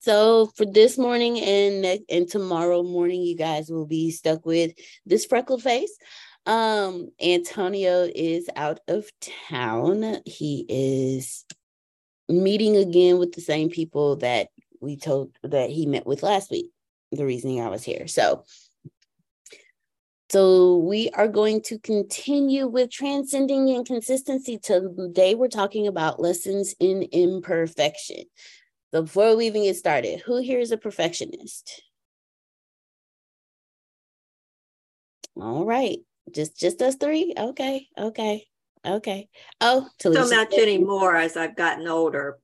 So for this morning and and tomorrow morning, you guys will be stuck with this freckled face. Um, Antonio is out of town. He is meeting again with the same people that we told that he met with last week. The reasoning I was here. So so we are going to continue with transcending inconsistency. Today we're talking about lessons in imperfection. So before we even get started, who here is a perfectionist? All right. Just just us three? Okay. Okay. Okay. Oh. So not anymore as I've gotten older,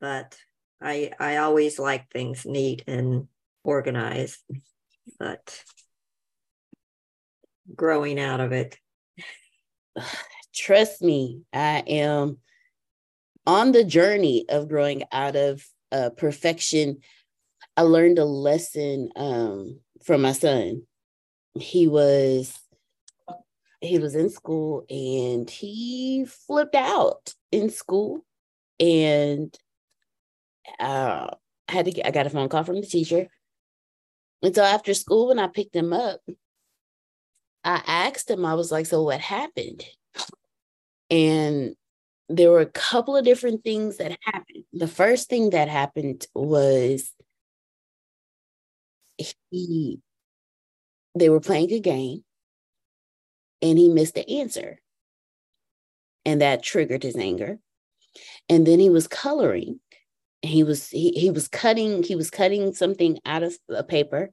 but I I always like things neat and organized. But growing out of it. Trust me, I am on the journey of growing out of uh, perfection, I learned a lesson um, from my son. He was he was in school and he flipped out in school and uh, I had to get, I got a phone call from the teacher. And so after school, when I picked him up, I asked him, I was like, so what happened? And there were a couple of different things that happened. The first thing that happened was he they were playing a game and he missed the answer. And that triggered his anger. And then he was coloring. He was he, he was cutting he was cutting something out of a paper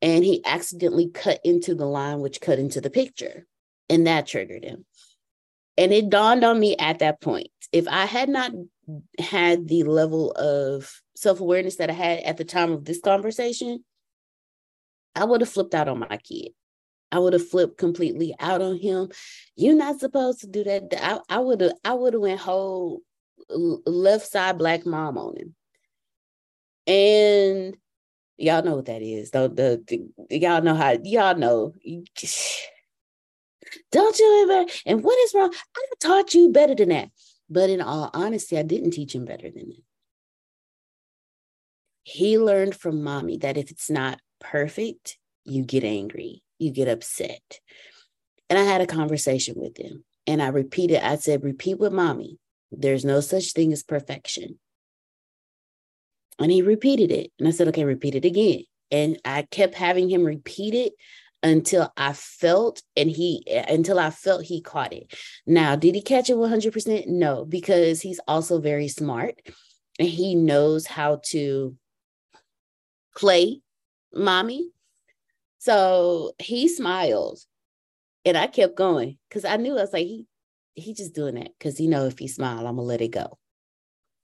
and he accidentally cut into the line which cut into the picture and that triggered him. And it dawned on me at that point if I had not had the level of self awareness that I had at the time of this conversation, I would have flipped out on my kid. I would have flipped completely out on him. You're not supposed to do that. I, would have I would have went whole left side black mom on him. And Y'all know what that is. The, the, the y'all know how y'all know. Don't you ever? And what is wrong? I taught you better than that. But in all honesty, I didn't teach him better than that. He learned from mommy that if it's not perfect, you get angry, you get upset. And I had a conversation with him and I repeated, I said, repeat with mommy. There's no such thing as perfection. And he repeated it. And I said, okay, repeat it again. And I kept having him repeat it until I felt and he until I felt he caught it. Now, did he catch it 100%? No, because he's also very smart and he knows how to play mommy. So he smiled and I kept going because I knew I was like, he he just doing that because you know if he smile, I'm gonna let it go.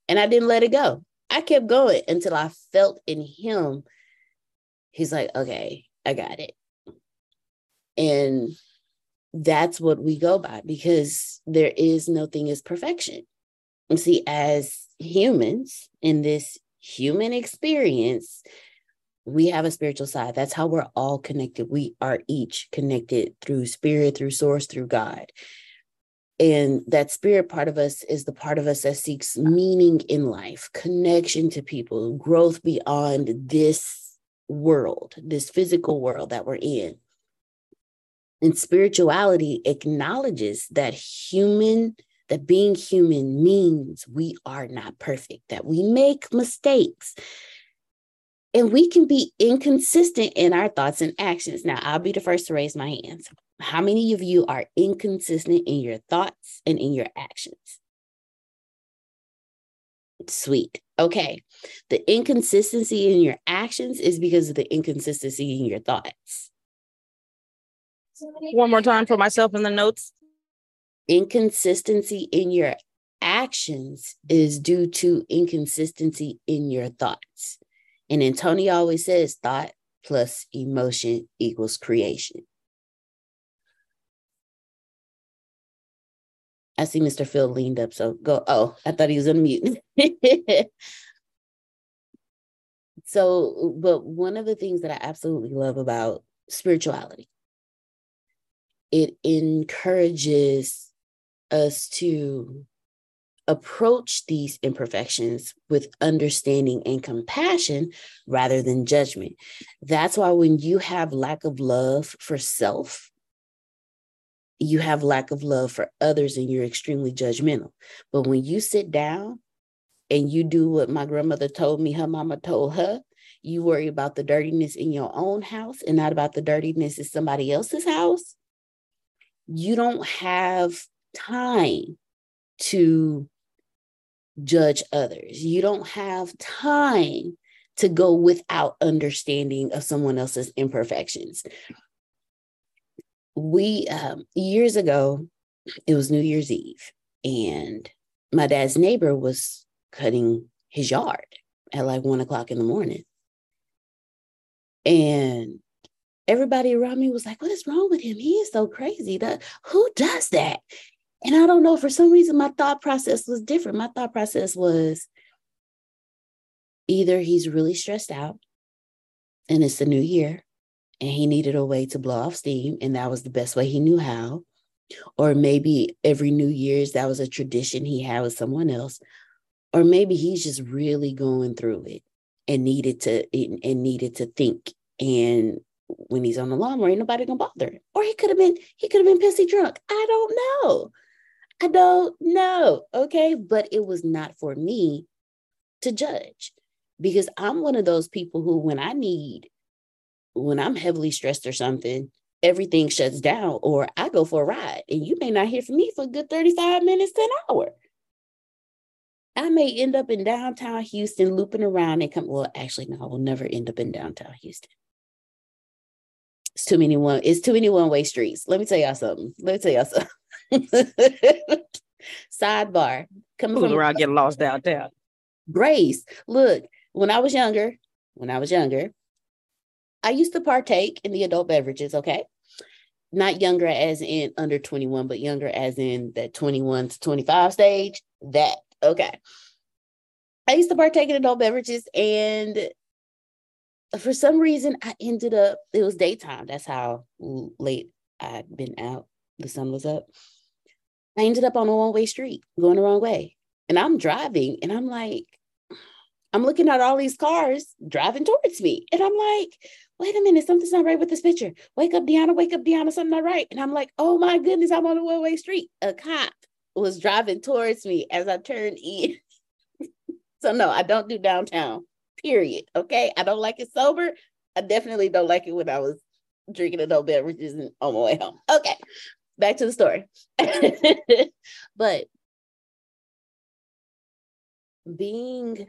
And I didn't let it go. I kept going until I felt in him, he's like, okay, I got it. And that's what we go by because there is no thing as perfection. And see, as humans in this human experience, we have a spiritual side. That's how we're all connected. We are each connected through spirit, through source, through God. And that spirit part of us is the part of us that seeks meaning in life, connection to people, growth beyond this world, this physical world that we're in. And spirituality acknowledges that human, that being human means we are not perfect, that we make mistakes. And we can be inconsistent in our thoughts and actions. Now, I'll be the first to raise my hands. How many of you are inconsistent in your thoughts and in your actions? Sweet. Okay. The inconsistency in your actions is because of the inconsistency in your thoughts. One more time for myself in the notes. Inconsistency in your actions is due to inconsistency in your thoughts. And then Tony always says thought plus emotion equals creation. I see Mr. Phil leaned up, so go. Oh, I thought he was on mute. so, but one of the things that I absolutely love about spirituality, it encourages us to approach these imperfections with understanding and compassion rather than judgment. That's why when you have lack of love for self, you have lack of love for others and you're extremely judgmental. But when you sit down and you do what my grandmother told me her mama told her, you worry about the dirtiness in your own house and not about the dirtiness in somebody else's house, you don't have time to judge others. You don't have time to go without understanding of someone else's imperfections we um, years ago it was new year's eve and my dad's neighbor was cutting his yard at like one o'clock in the morning and everybody around me was like what is wrong with him? He is so crazy. That who does that? And i don't know for some reason my thought process was different. My thought process was either he's really stressed out and it's the new year and he needed a way to blow off steam and that was the best way he knew how or maybe every new year's that was a tradition he had with someone else or maybe he's just really going through it and needed to and needed to think and when he's on the lawnmower ain't nobody gonna bother or he could have been he could have been pissy drunk i don't know i don't know okay but it was not for me to judge because i'm one of those people who when i need when I'm heavily stressed or something, everything shuts down or I go for a ride and you may not hear from me for a good 35 minutes to an hour. I may end up in downtown Houston looping around and come. Well, actually, no, I will never end up in downtown Houston. It's too many one, it's too many one-way streets. Let me tell y'all something. Let me tell y'all something. Sidebar. Coming from where I get lost downtown. Grace, look, when I was younger, when I was younger, I used to partake in the adult beverages, okay? Not younger as in under 21, but younger as in that 21 to 25 stage. That, okay. I used to partake in adult beverages and for some reason, I ended up, it was daytime. That's how late I'd been out. The sun was up. I ended up on a one way street going the wrong way. And I'm driving and I'm like, I'm looking at all these cars driving towards me. And I'm like, wait a minute, something's not right with this picture. Wake up, Deanna, wake up, Deanna, something not right. And I'm like, oh my goodness, I'm on a one way street. A cop was driving towards me as I turned in. so, no, I don't do downtown, period. Okay. I don't like it sober. I definitely don't like it when I was drinking adult beverages and on my way home. Okay. Back to the story. but being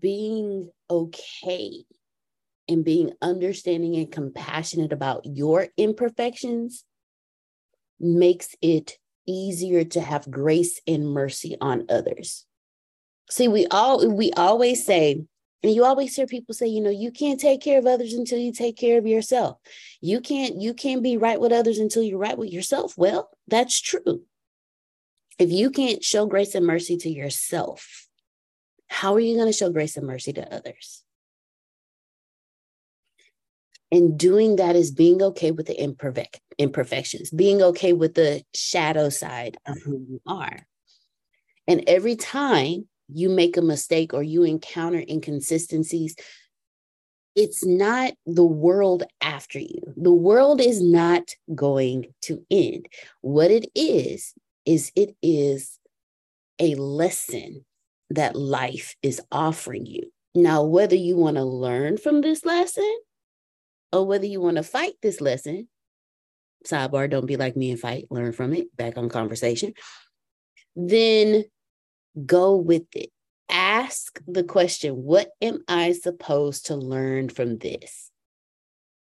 being okay and being understanding and compassionate about your imperfections makes it easier to have grace and mercy on others. See, we all we always say, and you always hear people say, you know, you can't take care of others until you take care of yourself. You can't you can't be right with others until you're right with yourself. Well, that's true. If you can't show grace and mercy to yourself, how are you going to show grace and mercy to others? And doing that is being okay with the imperfect imperfections, being okay with the shadow side of who you are. And every time you make a mistake or you encounter inconsistencies, it's not the world after you. The world is not going to end. What it is, is it is a lesson that life is offering you. Now, whether you want to learn from this lesson or whether you want to fight this lesson, sidebar, don't be like me and fight, learn from it, back on conversation, then go with it. Ask the question, what am I supposed to learn from this?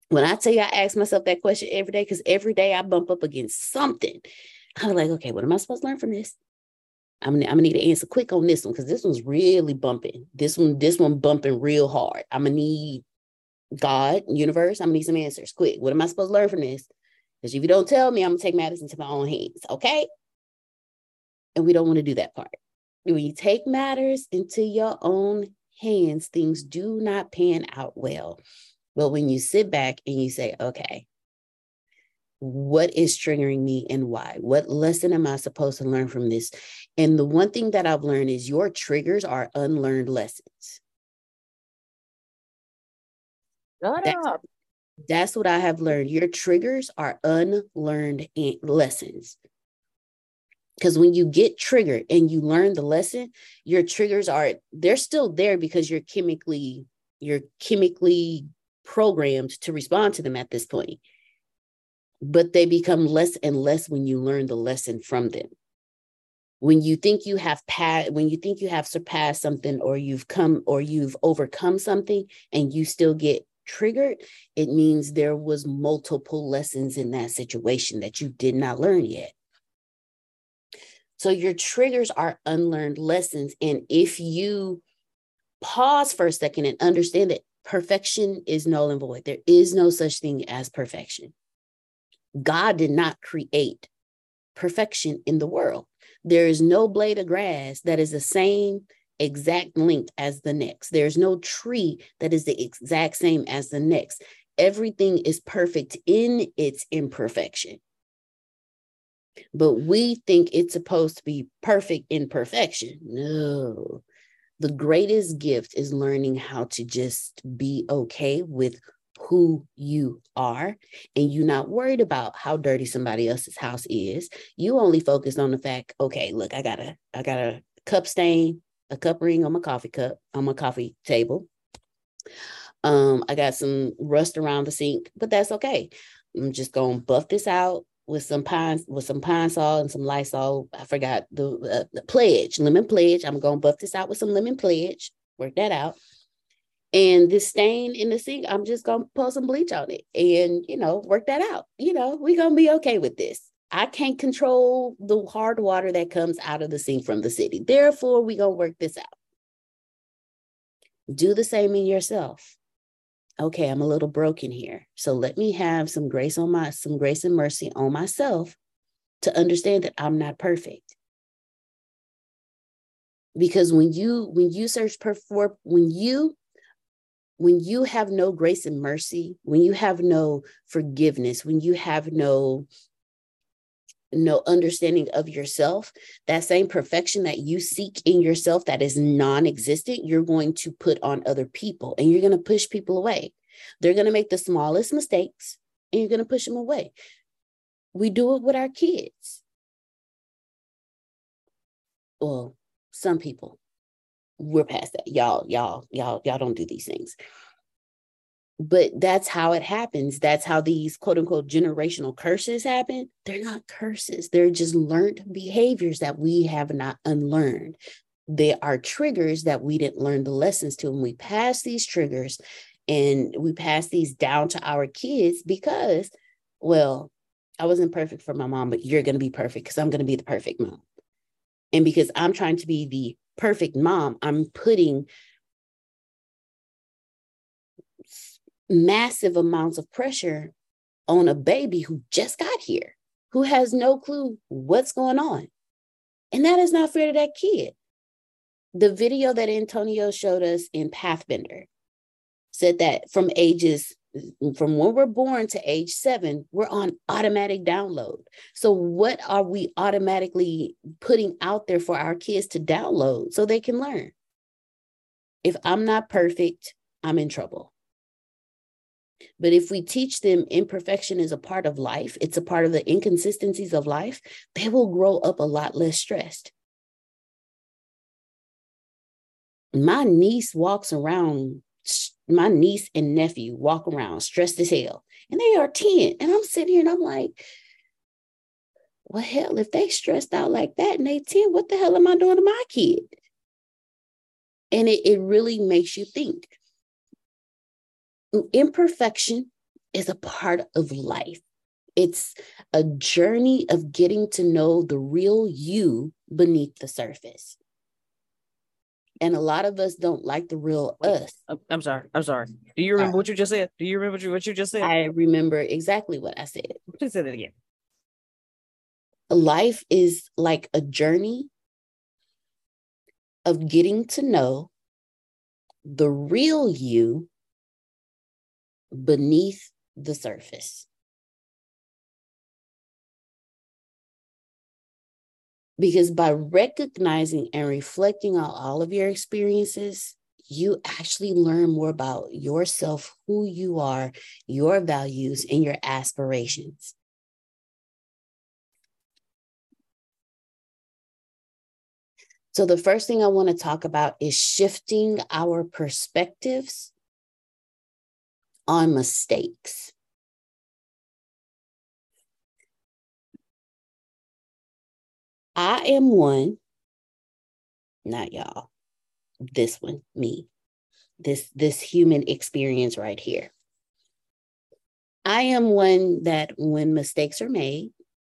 When I tell you I ask myself that question every day, because every day I bump up against something, I'm like, okay, what am I supposed to learn from this? I'm gonna, I'm gonna need to answer quick on this one because this one's really bumping. This one, this one bumping real hard. I'm gonna need God, universe. I'm gonna need some answers quick. What am I supposed to learn from this? Because if you don't tell me, I'm gonna take matters into my own hands. Okay. And we don't want to do that part. When you take matters into your own hands, things do not pan out well. But when you sit back and you say, okay, what is triggering me and why? What lesson am I supposed to learn from this? And the one thing that I've learned is your triggers are unlearned lessons. Shut That's, that's what I have learned. Your triggers are unlearned lessons. Because when you get triggered and you learn the lesson, your triggers are they're still there because you're chemically you're chemically programmed to respond to them at this point. But they become less and less when you learn the lesson from them. When you think you have passed when you think you have surpassed something or you've come or you've overcome something and you still get triggered it means there was multiple lessons in that situation that you did not learn yet so your triggers are unlearned lessons and if you pause for a second and understand that perfection is null and void there is no such thing as perfection God did not create perfection in the world. There is no blade of grass that is the same exact length as the next. There's no tree that is the exact same as the next. Everything is perfect in its imperfection. But we think it's supposed to be perfect in perfection. No. The greatest gift is learning how to just be okay with who you are and you're not worried about how dirty somebody else's house is you only focus on the fact okay look i got a i got a cup stain a cup ring on my coffee cup on my coffee table um i got some rust around the sink but that's okay i'm just gonna buff this out with some pine with some Pine-Sol and some lysol i forgot the, uh, the pledge lemon pledge i'm gonna buff this out with some lemon pledge work that out and this stain in the sink, I'm just gonna pour some bleach on it and you know, work that out. You know, we're gonna be okay with this. I can't control the hard water that comes out of the sink from the city. Therefore, we're gonna work this out. Do the same in yourself. Okay, I'm a little broken here. So let me have some grace on my some grace and mercy on myself to understand that I'm not perfect because when you when you search for when you when you have no grace and mercy, when you have no forgiveness, when you have no no understanding of yourself, that same perfection that you seek in yourself that is non-existent, you're going to put on other people and you're going to push people away. They're going to make the smallest mistakes and you're going to push them away. We do it with our kids. Well, some people we're past that. Y'all, y'all, y'all, y'all don't do these things. But that's how it happens. That's how these quote unquote generational curses happen. They're not curses, they're just learned behaviors that we have not unlearned. They are triggers that we didn't learn the lessons to. And we pass these triggers and we pass these down to our kids because, well, I wasn't perfect for my mom, but you're going to be perfect because I'm going to be the perfect mom. And because I'm trying to be the perfect mom, I'm putting massive amounts of pressure on a baby who just got here, who has no clue what's going on. And that is not fair to that kid. The video that Antonio showed us in Pathbender said that from ages from when we're born to age seven, we're on automatic download. So, what are we automatically putting out there for our kids to download so they can learn? If I'm not perfect, I'm in trouble. But if we teach them imperfection is a part of life, it's a part of the inconsistencies of life, they will grow up a lot less stressed. My niece walks around my niece and nephew walk around stressed as hell, and they are 10. And I'm sitting here and I'm like, well, hell, if they stressed out like that and they 10, what the hell am I doing to my kid? And it, it really makes you think. Imperfection is a part of life. It's a journey of getting to know the real you beneath the surface and a lot of us don't like the real us. I'm sorry. I'm sorry. Do you remember uh, what you just said? Do you remember what you, what you just said? I remember exactly what I said. Please say that again. Life is like a journey of getting to know the real you beneath the surface. Because by recognizing and reflecting on all of your experiences, you actually learn more about yourself, who you are, your values, and your aspirations. So, the first thing I want to talk about is shifting our perspectives on mistakes. I am one, not y'all, this one, me, this, this human experience right here. I am one that when mistakes are made,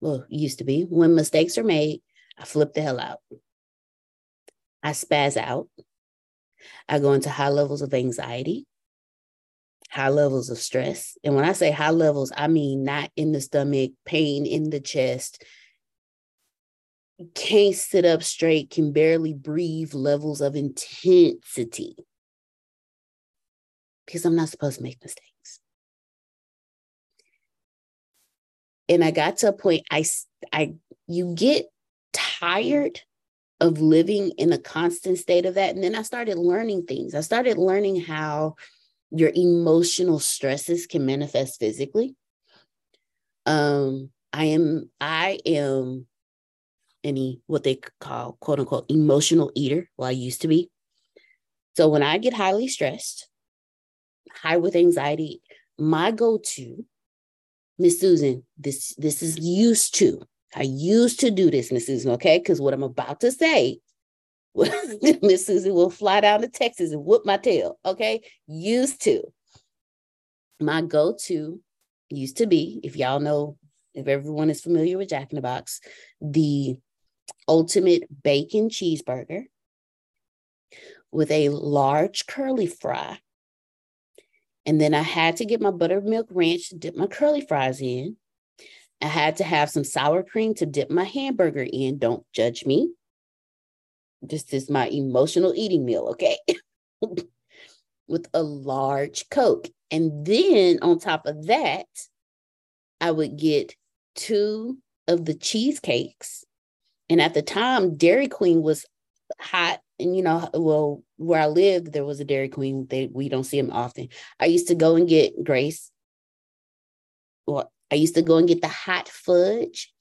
well, used to be, when mistakes are made, I flip the hell out. I spaz out. I go into high levels of anxiety, high levels of stress. And when I say high levels, I mean not in the stomach, pain in the chest, can't sit up straight, can barely breathe levels of intensity. Because I'm not supposed to make mistakes. And I got to a point, I, I, you get tired of living in a constant state of that. And then I started learning things. I started learning how your emotional stresses can manifest physically. Um, I am, I am any what they call quote unquote emotional eater. Well, I used to be. So when I get highly stressed, high with anxiety, my go-to, Miss Susan, this this is used to. I used to do this, Miss Susan, okay? Because what I'm about to say, Miss Susan will fly down to Texas and whoop my tail, okay? Used to. My go-to used to be, if y'all know, if everyone is familiar with Jack in the Box, the ultimate bacon cheeseburger with a large curly fry. And then I had to get my buttermilk ranch to dip my curly fries in. I had to have some sour cream to dip my hamburger in. Don't judge me. This is my emotional eating meal, okay? with a large Coke. And then on top of that, I would get two of the cheesecakes. And at the time, Dairy Queen was hot. And you know, well, where I lived, there was a Dairy Queen. They we don't see them often. I used to go and get Grace. Well, I used to go and get the hot fudge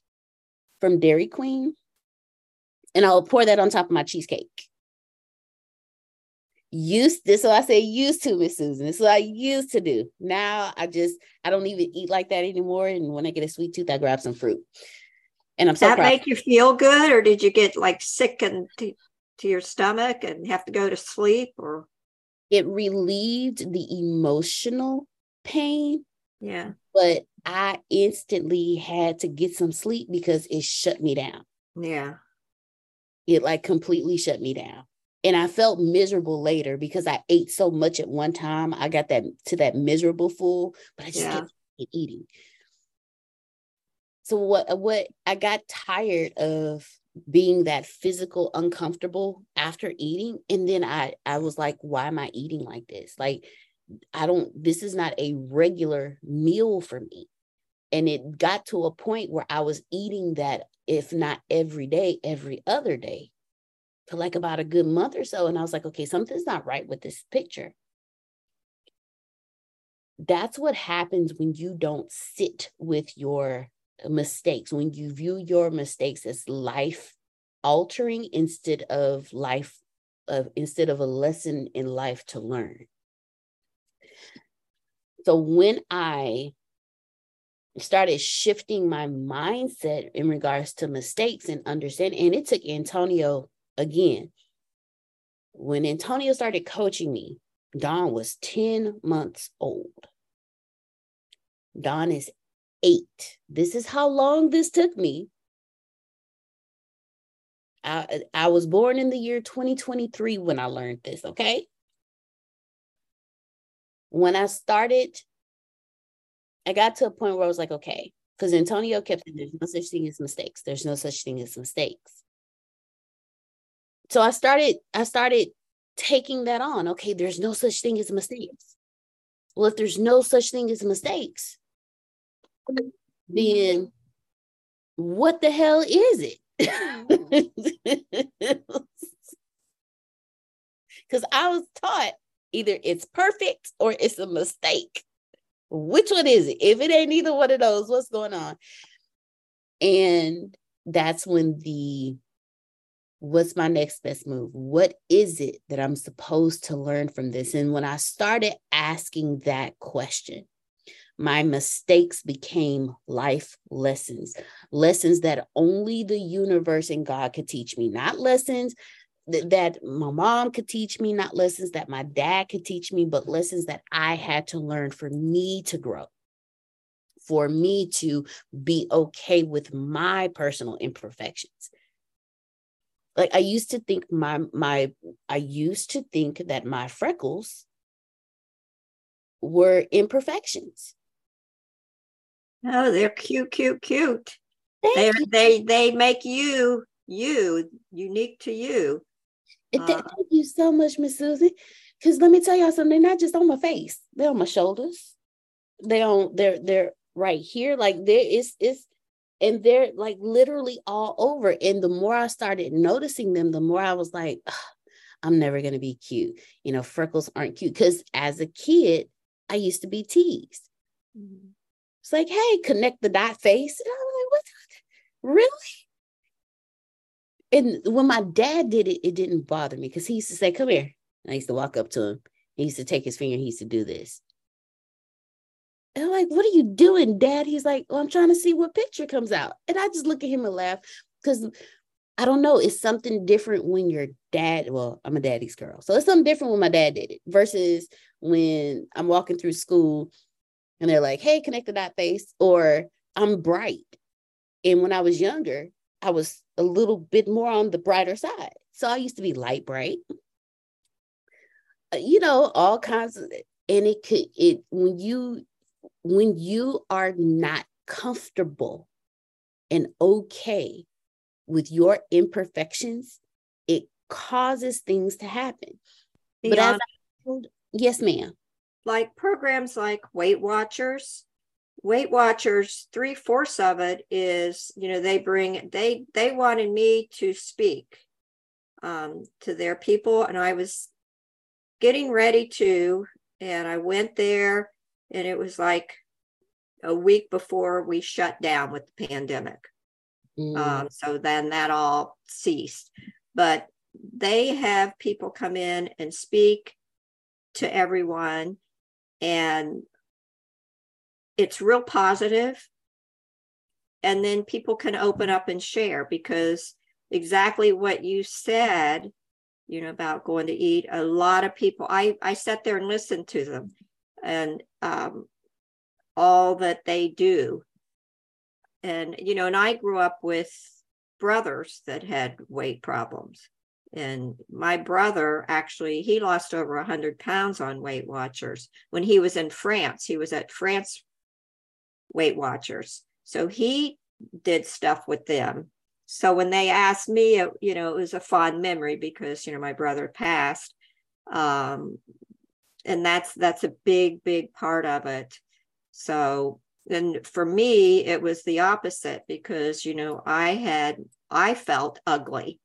from Dairy Queen. And I'll pour that on top of my cheesecake used this so I say used to Miss Susan. This is what I used to do. Now I just I don't even eat like that anymore. And when I get a sweet tooth, I grab some fruit. And I'm so that proud. make you feel good, or did you get like sick and to, to your stomach and have to go to sleep, or it relieved the emotional pain. Yeah. But I instantly had to get some sleep because it shut me down. Yeah. It like completely shut me down and I felt miserable later because I ate so much at one time. I got that to that miserable full, but I just yeah. kept eating. So what what I got tired of being that physical uncomfortable after eating and then I I was like why am I eating like this? Like I don't this is not a regular meal for me. And it got to a point where I was eating that if not every day, every other day for like about a good month or so. And I was like, okay, something's not right with this picture. That's what happens when you don't sit with your mistakes, when you view your mistakes as life altering instead of life of instead of a lesson in life to learn. So when I started shifting my mindset in regards to mistakes and understand, and it took Antonio again, when Antonio started coaching me, Don was 10 months old. Don is eight. This is how long this took me. I, I was born in the year 2023 when I learned this, okay? When I started, I got to a point where I was like, okay, because Antonio kept saying there's no such thing as mistakes. There's no such thing as mistakes so I started, I started taking that on. Okay, there's no such thing as mistakes. Well, if there's no such thing as mistakes, then what the hell is it? Because I was taught either it's perfect or it's a mistake. Which one is it? If it ain't either one of those, what's going on? And that's when the what's my next best move? What is it that I'm supposed to learn from this? And when I started asking that question, my mistakes became life lessons, lessons that only the universe and God could teach me, not lessons th- that my mom could teach me, not lessons that my dad could teach me, but lessons that I had to learn for me to grow, for me to be okay with my personal imperfections. Like i used to think my my i used to think that my freckles were imperfections. Oh they're cute cute cute. They they they make you you unique to you uh, thank you so much miss susie because let me tell y'all something they're not just on my face they're on my shoulders they on they're they're right here like there is it's and they're like literally all over. And the more I started noticing them, the more I was like, I'm never going to be cute. You know, freckles aren't cute. Because as a kid, I used to be teased. Mm-hmm. It's like, hey, connect the dot face. And I'm like, what? Really? And when my dad did it, it didn't bother me because he used to say, come here. And I used to walk up to him. He used to take his finger. He used to do this. And I'm like, what are you doing, dad? He's like, well, I'm trying to see what picture comes out. And I just look at him and laugh because I don't know, it's something different when your dad, well, I'm a daddy's girl. So it's something different when my dad did it versus when I'm walking through school and they're like, hey, connect the dot face, or I'm bright. And when I was younger, I was a little bit more on the brighter side. So I used to be light bright. Uh, you know, all kinds of and it could it when you when you are not comfortable and okay with your imperfections, it causes things to happen. Be but as I told, Yes, ma'am. Like programs like Weight Watchers. Weight Watchers, three fourths of it is, you know, they bring they they wanted me to speak um, to their people, and I was getting ready to, and I went there, and it was like a week before we shut down with the pandemic. Mm. Um, so then that all ceased. But they have people come in and speak to everyone, and it's real. And then people can open up and share because exactly what you said, you know, about going to eat, a lot of people, I, I sat there and listened to them and um, all that they do. And, you know, and I grew up with brothers that had weight problems. And my brother actually, he lost over 100 pounds on Weight Watchers when he was in France. He was at France Weight Watchers. So he did stuff with them. So when they asked me, it, you know, it was a fond memory because, you know, my brother passed. Um, and that's that's a big, big part of it. So and for me, it was the opposite because, you know, I had, I felt ugly.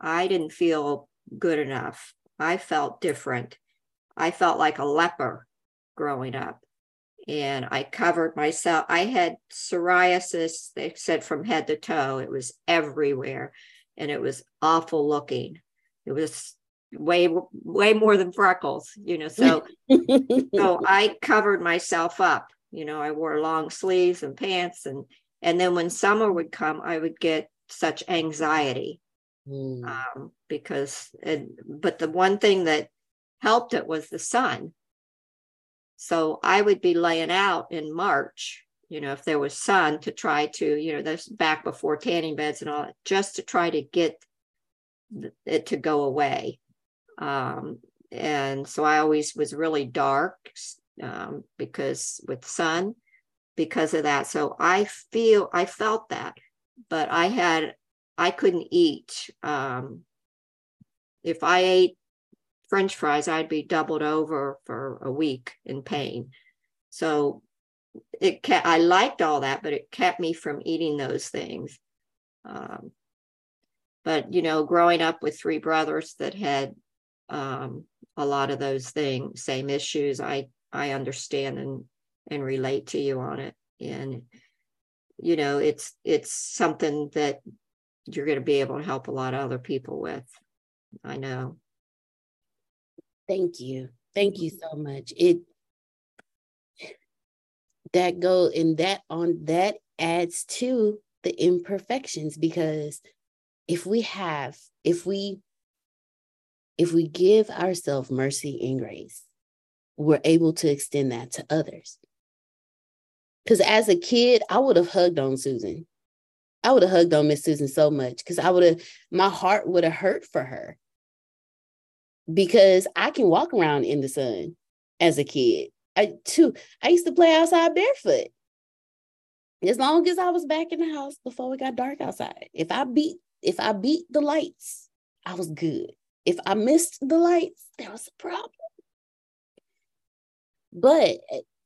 I didn't feel good enough. I felt different. I felt like a leper growing up. And I covered myself. I had psoriasis, they said from head to toe. It was everywhere and it was awful looking. It was way way more than freckles you know so so i covered myself up you know i wore long sleeves and pants and and then when summer would come i would get such anxiety Mm. um, because and but the one thing that helped it was the sun so i would be laying out in march you know if there was sun to try to you know that's back before tanning beds and all that just to try to get it to go away um, and so i always was really dark um, because with sun because of that so i feel i felt that but i had I couldn't eat. Um, if I ate French fries, I'd be doubled over for a week in pain. So it kept, I liked all that, but it kept me from eating those things. Um, but you know, growing up with three brothers that had um, a lot of those things, same issues, I I understand and and relate to you on it. And you know, it's it's something that you're going to be able to help a lot of other people with. I know. Thank you. Thank you so much. It that go and that on that adds to the imperfections because if we have if we if we give ourselves mercy and grace we're able to extend that to others because as a kid i would have hugged on susan I would have hugged on Miss Susan so much because I would have, my heart would have hurt for her because I can walk around in the sun as a kid. I too, I used to play outside barefoot as long as I was back in the house before it got dark outside. If I beat, if I beat the lights, I was good. If I missed the lights, there was a problem. But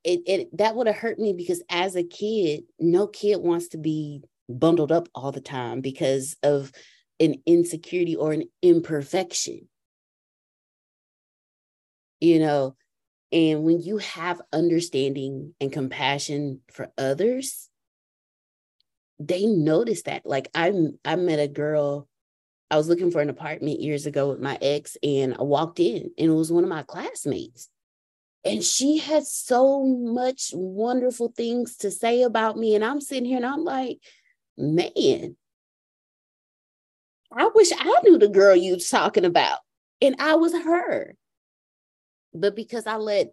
it, it that would have hurt me because as a kid, no kid wants to be bundled up all the time because of an insecurity or an imperfection. You know, and when you have understanding and compassion for others, they notice that. Like I I met a girl, I was looking for an apartment years ago with my ex, and I walked in and it was one of my classmates. And she had so much wonderful things to say about me. And I'm sitting here and I'm like, man, I wish I knew the girl you talking about. And I was her. But because I let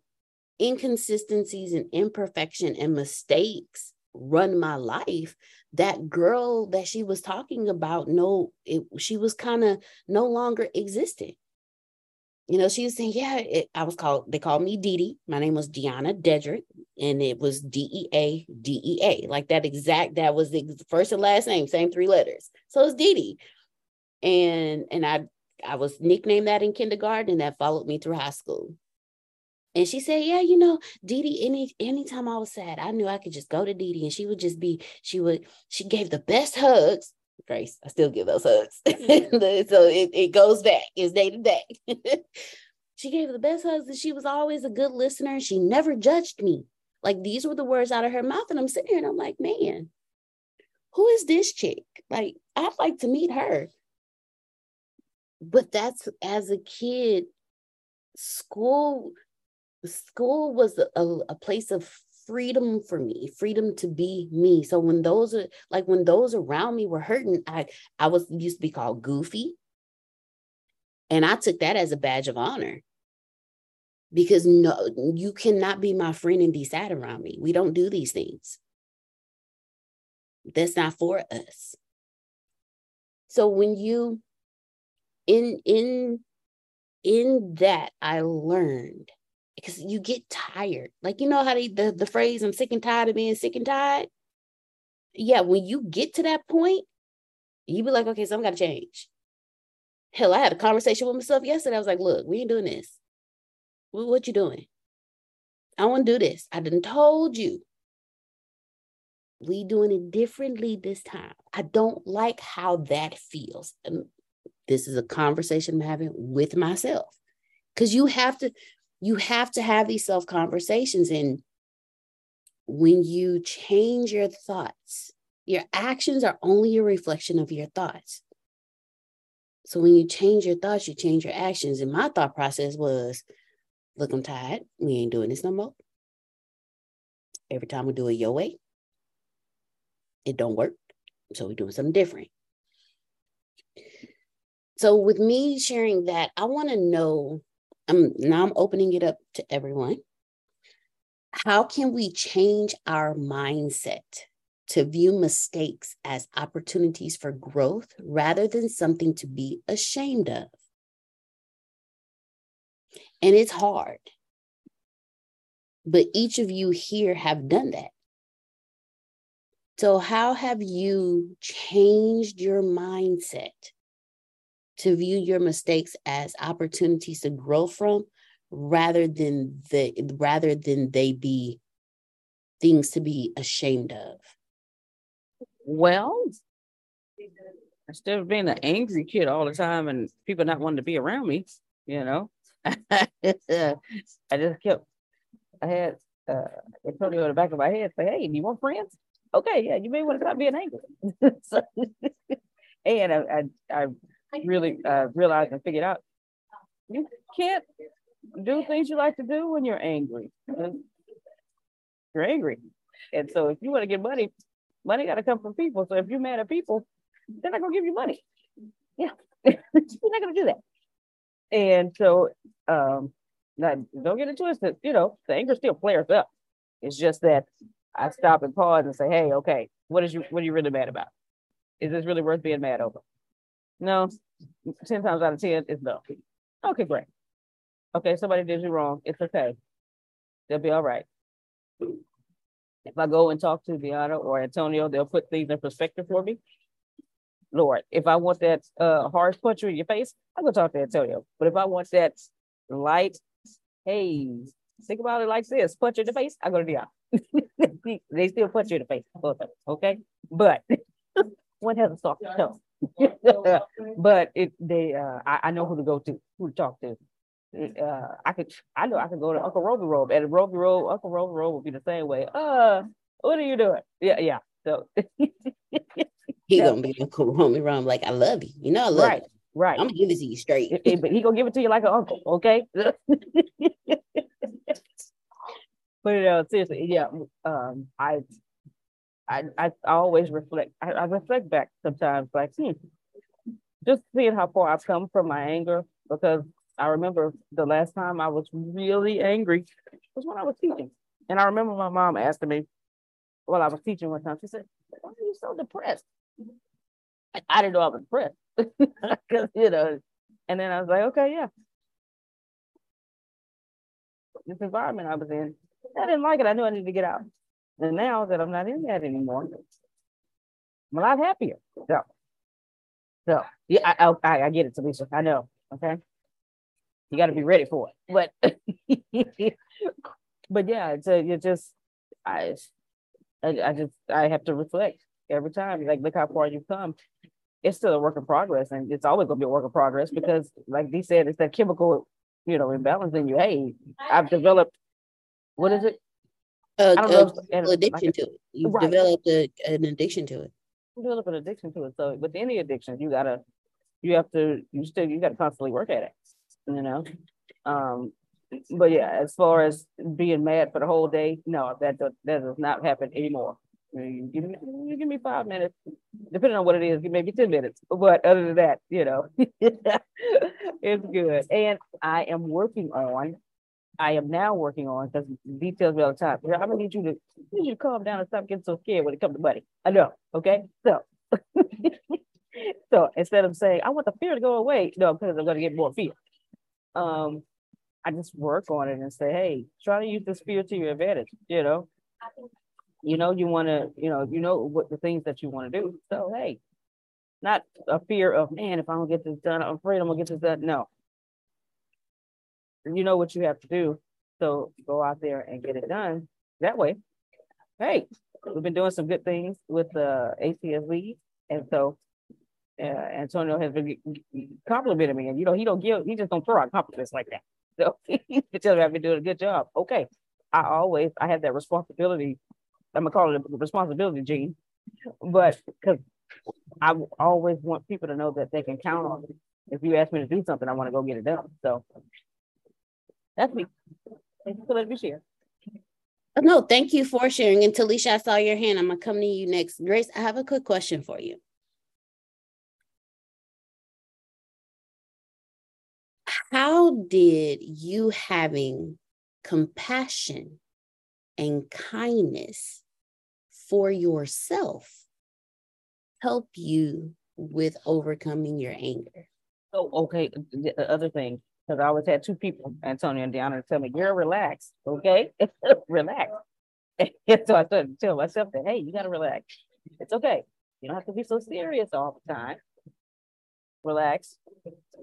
inconsistencies and imperfection and mistakes run my life, that girl that she was talking about, no, it, she was kind of no longer existing you know, she was saying, yeah, it, I was called, they called me Dee. My name was Deanna Dedrick, and it was D E A D E A, like that exact, that was the first and last name, same three letters. So it's Dee Dee. And, and I, I was nicknamed that in kindergarten, and that followed me through high school. And she said, Yeah, you know, Dee Dee, any anytime I was sad, I knew I could just go to Dee Dee and she would just be, she would, she gave the best hugs. Grace, I still give those hugs. so it, it goes back, it's day to day. she gave the best hugs and she was always a good listener she never judged me. Like these were the words out of her mouth. And I'm sitting here and I'm like, man, who is this chick? Like, I'd like to meet her. But that's as a kid, school school was a, a place of freedom for me freedom to be me. So when those are like when those around me were hurting i i was used to be called goofy. And i took that as a badge of honor. Because no you cannot be my friend and be sad around me. We don't do these things. That's not for us. So when you in in in that i learned because you get tired. Like you know how they, the the phrase "I'm sick and tired of being sick and tired." Yeah, when you get to that point, you be like, okay, so I'm gotta change. Hell, I had a conversation with myself yesterday. I was like, look, we ain't doing this. What, what you doing? I want to do this. I didn't told you. We doing it differently this time. I don't like how that feels. And this is a conversation I'm having with myself. Because you have to, you have to have these self conversations. And when you change your thoughts, your actions are only a reflection of your thoughts. So when you change your thoughts, you change your actions. And my thought process was, look, I'm tired. We ain't doing this no more. Every time we do it your way, it don't work. So we're doing something different. So with me sharing that, I want to know I'm now I'm opening it up to everyone. How can we change our mindset to view mistakes as opportunities for growth rather than something to be ashamed of? And it's hard. But each of you here have done that. So, how have you changed your mindset to view your mistakes as opportunities to grow from rather than the rather than they be things to be ashamed of. Well instead of being an angry kid all the time and people not wanting to be around me you know? I just kept i had uh antonio in the back of my head say hey do you want friends? Okay yeah you may want to stop being angry. So, and I, I i really uh, realized and figured out you can't do things you like to do when you're angry. You're angry. And so if you want to get money, money got to come from people. So if you're mad at people, they're not going to give you money. Yeah, you're not going to do that. And so, um, not, don't get into it twisted. You know, the anger still flares up. It's just that I stop and pause and say, "Hey, okay, what is you? What are you really mad about? Is this really worth being mad over?" No, 10 times out of 10, it's no. Okay, great. Okay, somebody did you wrong. It's okay. They'll be all right. If I go and talk to Deanna or Antonio, they'll put things in perspective for me. Lord, if I want that uh, harsh punch in your face, I'm gonna talk to Antonio. But if I want that light, hey, think about it like this: punch in the face, I go to Deanna. they still punch you in the face, okay? But one has a soft tone. but it they uh I, I, know who to go to, who to talk to. Uh I could I know I could go to Uncle Roby Robe. And Roby Robe, Uncle Roby Robe would be the same way. Uh, what are you doing? Yeah, yeah. So he gonna be Uncle Roby Robe like I love you. You know I love right, you. Right. I'm gonna give it to you straight. but he gonna give it to you like an uncle, okay? but uh, seriously, yeah. Um, I I, I, always reflect. I, I, reflect back sometimes, like, hmm, just seeing how far I've come from my anger. Because I remember the last time I was really angry was when I was teaching, and I remember my mom asking me while I was teaching one time. She said, "Why are you so depressed?" I, I didn't know I was depressed, because you know. And then I was like, "Okay, yeah." This environment I was in, I didn't like it. I knew I needed to get out. And now that I'm not in that anymore, I'm a lot happier. So, so yeah, I, I, I get it, Talisha. I know. Okay. You got to be ready for it. But but yeah, it's a, you just I, I I just I have to reflect every time. Like look how far you've come. It's still a work in progress, and it's always gonna be a work in progress because, like Dee said, it's that chemical, you know, imbalance in you. Hey, I've developed. What is it? Uh, I don't uh, know if- addiction like- to it. You've Right. developed a, an addiction to it. develop an addiction to it. So with any addiction, you gotta, you have to, you still, you gotta constantly work at it, you know? Um, but yeah, as far as being mad for the whole day, no, that, does- that does not happen anymore. You give me, you give me five minutes, depending on what it is, maybe ten minutes, but other than that, you know, it's good. And I am working on, I am now working on, because Dee tells me all the time. I'm gonna need you to, need you to calm down and stop getting so scared when it comes to money. I know, okay? So, so instead of saying, I want the fear to go away, no, because I'm gonna get more fear. Um, I just work on it and say, hey, try to use this fear to your advantage, you know? You know, you wanna, you know, you know what the things that you wanna do. So, hey, not a fear of, man, if I don't get this done, I'm afraid I'm gonna get this done. No. You know what you have to do. So go out there and get it done. That way, hey, we've been doing some good things with the ACS. And so uh, Antonio has been complimenting me. And you know, he don't give, he just don't throw out compliments like that. So he tells me I've been doing a good job. Okay. I always, I have that responsibility. I'm gonna call it a responsibility gene, but because I always want people to know that they can count on me. If you ask me to do something, I want to go get it done. So that's me. Thank you for letting me share. No, thank you for sharing. And Talisha, I saw your hand. I'm gonna come to you next. Grace, I have a quick question for you. How did you having compassion and kindness for yourself help you with overcoming your anger? Oh, okay. The other thing, because I always had two people, Antonio and Deanna, tell me, "Girl, relax, okay, relax." And so I started to tell myself that, "Hey, you gotta relax. It's okay. You don't have to be so serious all the time. Relax,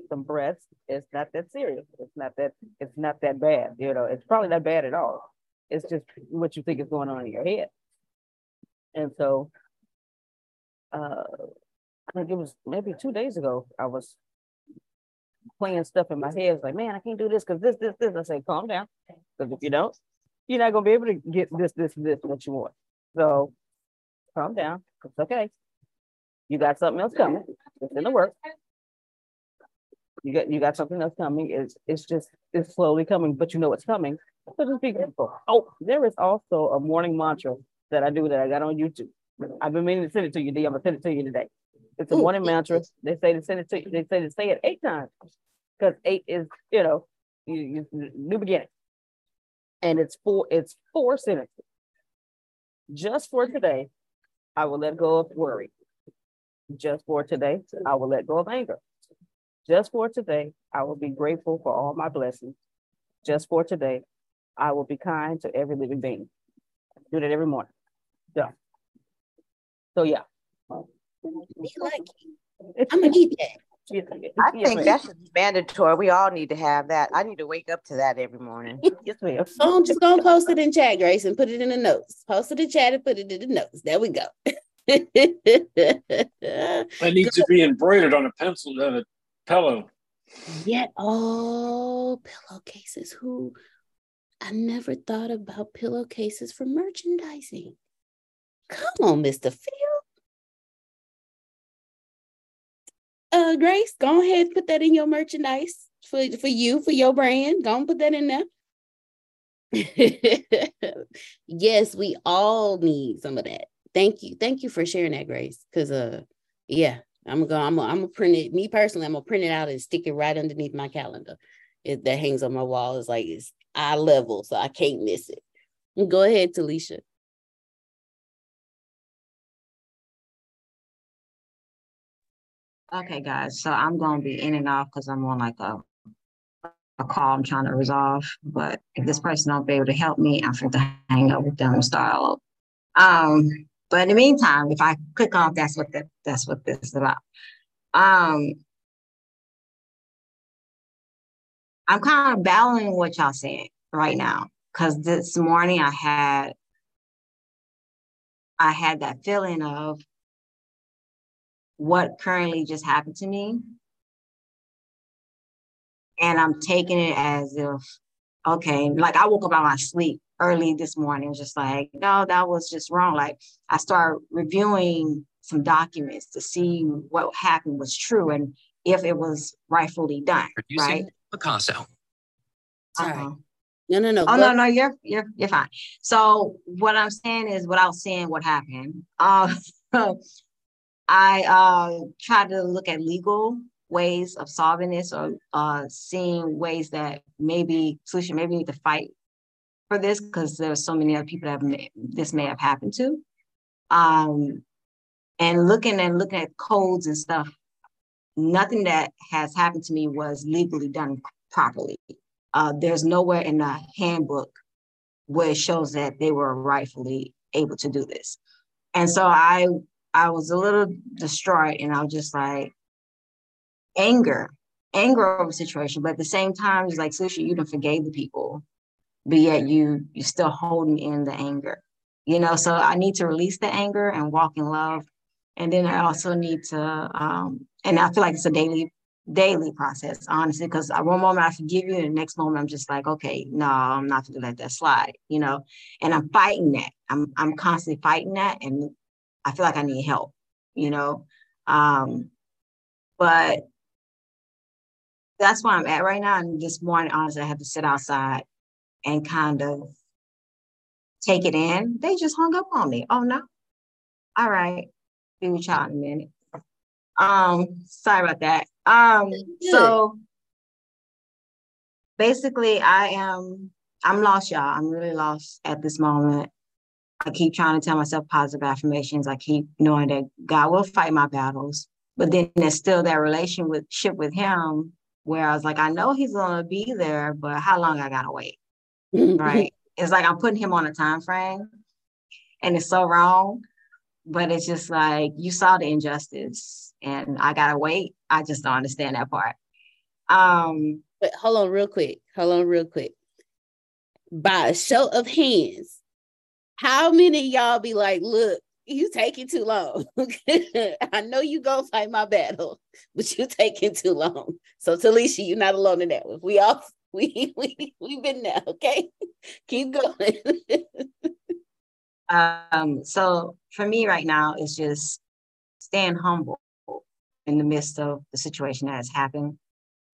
some breaths. It's not that serious. It's not that. It's not that bad. You know, it's probably not bad at all. It's just what you think is going on in your head." And so, uh, I think it was maybe two days ago. I was playing stuff in my head. It's like, man, I can't do this because this, this, this. I say, calm down. Because if you don't, you're not gonna be able to get this, this, this, what you want. So calm down. It's okay. You got something else coming. It's in the works. You got you got something else coming. It's it's just it's slowly coming, but you know it's coming. So just be grateful. Oh, there is also a morning mantra that I do that I got on YouTube. I've been meaning to send it to you, D. I'm gonna send it to you today. It's a morning mantra. They say to send it to you. They say to say it eight times because eight is you know you, you new beginning, and it's four it's four sentences. Just for today, I will let go of worry. Just for today, I will let go of anger. Just for today, I will be grateful for all my blessings. Just for today, I will be kind to every living being. Do that every morning. Yeah. So yeah. Be lucky. I'm gonna eat that. Yes, I yes, think ma'am. that mandatory. We all need to have that. I need to wake up to that every morning. Yes, ma'am. So I'm just gonna post it in chat, Grace, and put it in the notes. Post it in chat and put it in the notes. There we go. That needs to be embroidered on a pencil, on a pillow. Yet, oh, pillowcases. Who? I never thought about pillowcases for merchandising. Come on, Mr. Phil. Uh, Grace, go ahead put that in your merchandise for, for you, for your brand. Go and put that in there. yes, we all need some of that. Thank you. Thank you for sharing that, Grace. Cause uh yeah, I'm gonna go, I'm gonna, I'm gonna print it. Me personally, I'm gonna print it out and stick it right underneath my calendar. It that hangs on my wall. It's like it's eye level, so I can't miss it. Go ahead, Talisha. Okay, guys, so I'm gonna be in and off because I'm on like a a call I'm trying to resolve. But if this person don't be able to help me, I'm going to hang up with them and start. Um, but in the meantime, if I click off, that's what that that's what this is about. Um, I'm kind of battling what y'all saying right now. because this morning I had I had that feeling of what currently just happened to me. And I'm taking it as if, okay, like I woke up out of my sleep early this morning, just like, no, that was just wrong. Like I started reviewing some documents to see what happened was true and if it was rightfully done. Producing right. Picasso. Sorry. Uh-huh. No, no, no. Oh no, no, you're you're you're fine. So what I'm saying is without saying what happened, uh, I uh try to look at legal ways of solving this or uh seeing ways that maybe solution maybe need to fight for this because there's so many other people that may, this may have happened to. Um and looking and looking at codes and stuff, nothing that has happened to me was legally done properly. Uh, there's nowhere in the handbook where it shows that they were rightfully able to do this. And so I I was a little distraught and I was just like anger, anger over the situation. But at the same time, it's like Susha, you done forgave the people, but yet you you still holding in the anger. You know, so I need to release the anger and walk in love. And then I also need to um, and I feel like it's a daily daily process, honestly, because one moment I forgive you, and the next moment I'm just like, okay, no, I'm not gonna let that slide, you know. And I'm fighting that. I'm I'm constantly fighting that, and I feel like I need help, you know. Um, but that's where I'm at right now. And this morning, honestly, I had to sit outside and kind of take it in. They just hung up on me. Oh no. All right. Be with y'all in a minute. Um, sorry about that. Um, so basically I am I'm lost, y'all. I'm really lost at this moment. I keep trying to tell myself positive affirmations. I keep knowing that God will fight my battles. But then there's still that relationship with him where I was like, I know he's gonna be there, but how long I gotta wait? Right. it's like I'm putting him on a time frame and it's so wrong. But it's just like you saw the injustice and I gotta wait. I just don't understand that part. Um But hold on, real quick. Hold on, real quick. By a show of hands, how many y'all be like, look, you taking too long. I know you gonna fight my battle, but you taking too long. So Talisha, you're not alone in that one. We all we we we've been there, okay? Keep going. Um, so for me right now, it's just staying humble in the midst of the situation that has happened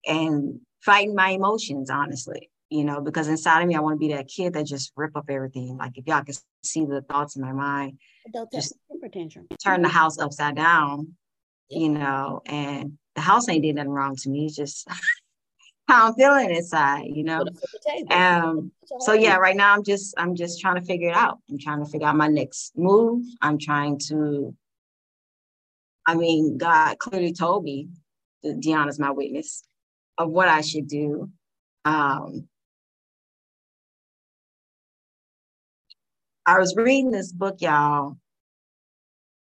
and fighting my emotions, honestly, you know, because inside of me, I want to be that kid that just rip up everything. Like if y'all can see the thoughts in my mind, Don't Just temper tantrum. turn the house upside down, you know, and the house ain't did nothing wrong to me. It's just how I'm feeling inside, you know. Put it on the table. Um, so yeah, right now I'm just I'm just trying to figure it out. I'm trying to figure out my next move. I'm trying to. I mean, God clearly told me that Deanna's my witness of what I should do. Um, I was reading this book, y'all,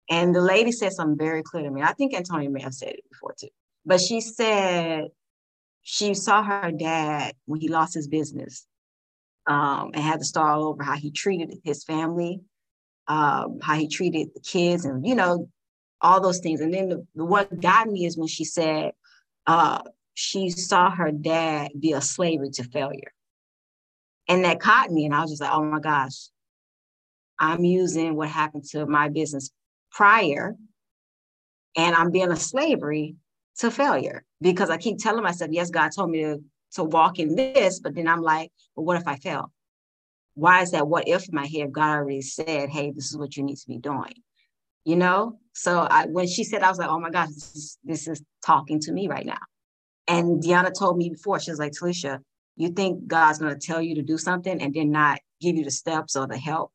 and the lady said something very clear to me. I think Antonio may have said it before too, but she said she saw her dad when he lost his business um, and had to start all over how he treated his family, um, how he treated the kids, and you know, all those things. And then the, the what got me is when she said uh, she saw her dad be a slavery to failure. And that caught me, and I was just like, oh my gosh, I'm using what happened to my business prior, and I'm being a slavery to failure because I keep telling myself, yes, God told me to, to walk in this, but then I'm like, well, what if I fail? Why is that what if in my head? God already said, hey, this is what you need to be doing. You know? So I when she said, I was like, oh my gosh, this is this is talking to me right now. And Deanna told me before, she was like, Talisha, you think God's gonna tell you to do something and then not give you the steps or the help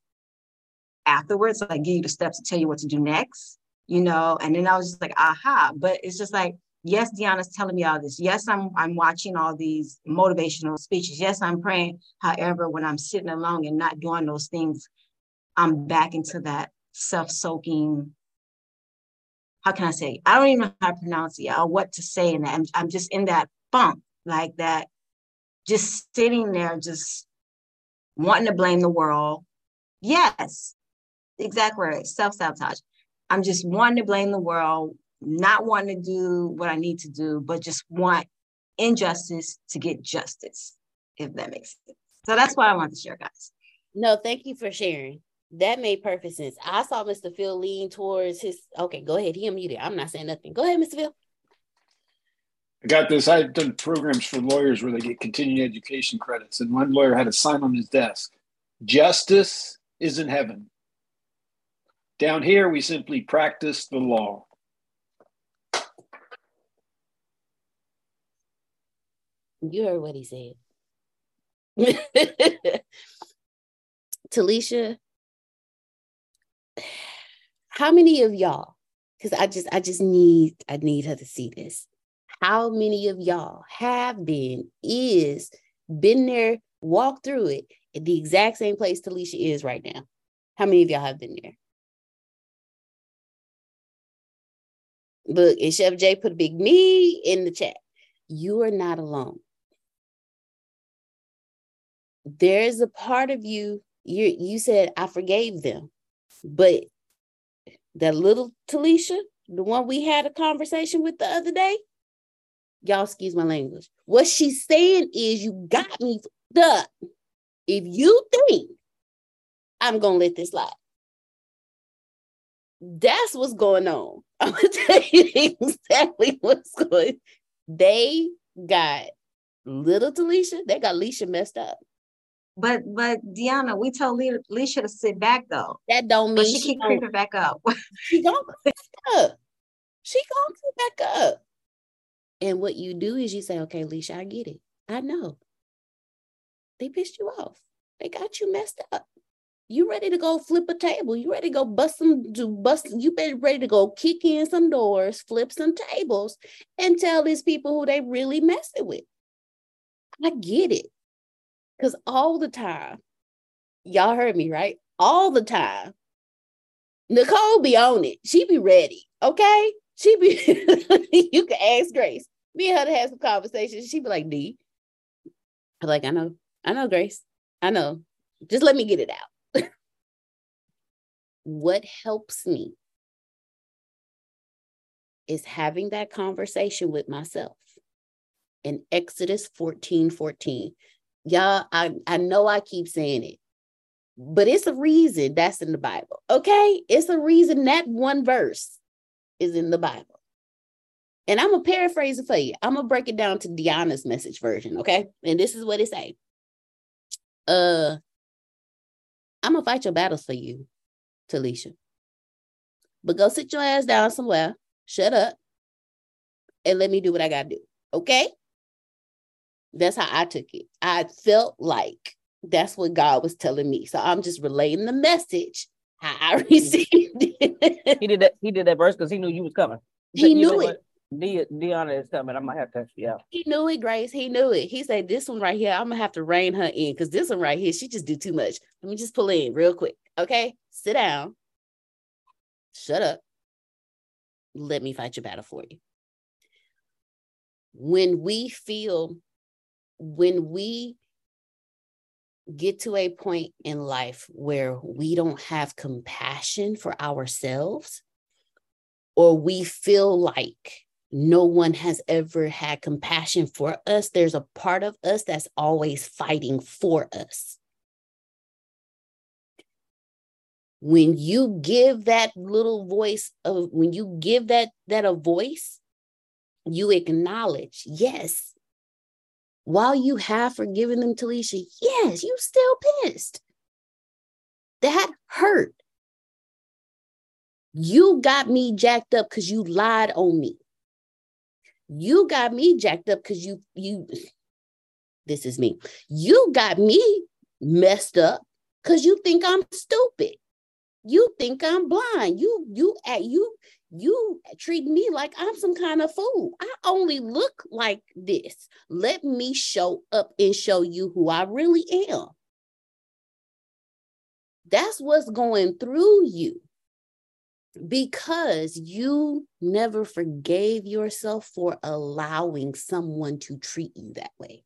afterwards, like give you the steps to tell you what to do next, you know? And then I was just like, aha. But it's just like, yes, Deanna's telling me all this. Yes, I'm I'm watching all these motivational speeches. Yes, I'm praying. However, when I'm sitting alone and not doing those things, I'm back into that self-soaking. How can I say? I don't even know how to pronounce it or what to say in that. I'm, I'm just in that funk, like that, just sitting there, just wanting to blame the world. Yes, exact word, self sabotage. I'm just wanting to blame the world, not wanting to do what I need to do, but just want injustice to get justice, if that makes sense. So that's what I want to share, guys. No, thank you for sharing. That made perfect sense. I saw Mr. Phil lean towards his. Okay, go ahead. He unmuted. I'm not saying nothing. Go ahead, Mr. Phil. I got this. I've done programs for lawyers where they get continuing education credits, and one lawyer had a sign on his desk Justice is in heaven. Down here, we simply practice the law. You heard what he said. Talisha, how many of y'all, because I just I just need I need her to see this. How many of y'all have been, is, been there, walked through it at the exact same place Talisha is right now? How many of y'all have been there? Look, and Chef Jay put a big me in the chat. You are not alone. There's a part of you, you you said I forgave them, but that little Talisha, the one we had a conversation with the other day, y'all excuse my language. What she's saying is you got me up. If you think I'm gonna let this lie, that's what's going on. I'm gonna tell you exactly what's going. They got little Talisha, they got Leisha messed up. But but Deanna, we told Leisha to sit back though. That don't mean but she, she keep creeping back up. she gonna sit up. She gonna sit back up. And what you do is you say, okay, Leisha, I get it. I know. They pissed you off. They got you messed up. You ready to go flip a table. You ready to go bust some to bust, you better ready to go kick in some doors, flip some tables, and tell these people who they really messing with. I get it. Because all the time, y'all heard me, right? All the time, Nicole be on it. She be ready. Okay. She be you can ask Grace me and her to have some conversations. She'd be like, D. I'm like, I know, I know, Grace. I know. Just let me get it out. What helps me is having that conversation with myself in Exodus 14 14. Y'all, I, I know I keep saying it, but it's a reason that's in the Bible. Okay. It's a reason that one verse is in the Bible. And I'm gonna paraphrase it for you. I'm gonna break it down to Deanna's message version, okay? And this is what it say. Uh, I'm gonna fight your battles for you, Talisha. But go sit your ass down somewhere, shut up, and let me do what I gotta do. Okay? That's how I took it. I felt like that's what God was telling me. So I'm just relaying the message how I received it. he did that. He did that verse because he knew you was coming. He knew it. De- Deanna is coming. I'm gonna have to, yeah. He knew it, Grace. He knew it. He said, "This one right here, I'm gonna have to rein her in because this one right here, she just do too much. Let me just pull in real quick. Okay, sit down. Shut up. Let me fight your battle for you. When we feel, when we get to a point in life where we don't have compassion for ourselves, or we feel like no one has ever had compassion for us. There's a part of us that's always fighting for us. When you give that little voice of when you give that that a voice, you acknowledge, yes. While you have forgiven them, Talisha, yes, you still pissed. That hurt. You got me jacked up because you lied on me. You got me jacked up because you you this is me. You got me messed up because you think I'm stupid. You think I'm blind. You you at you you treat me like I'm some kind of fool. I only look like this. Let me show up and show you who I really am. That's what's going through you because you never forgave yourself for allowing someone to treat you that way.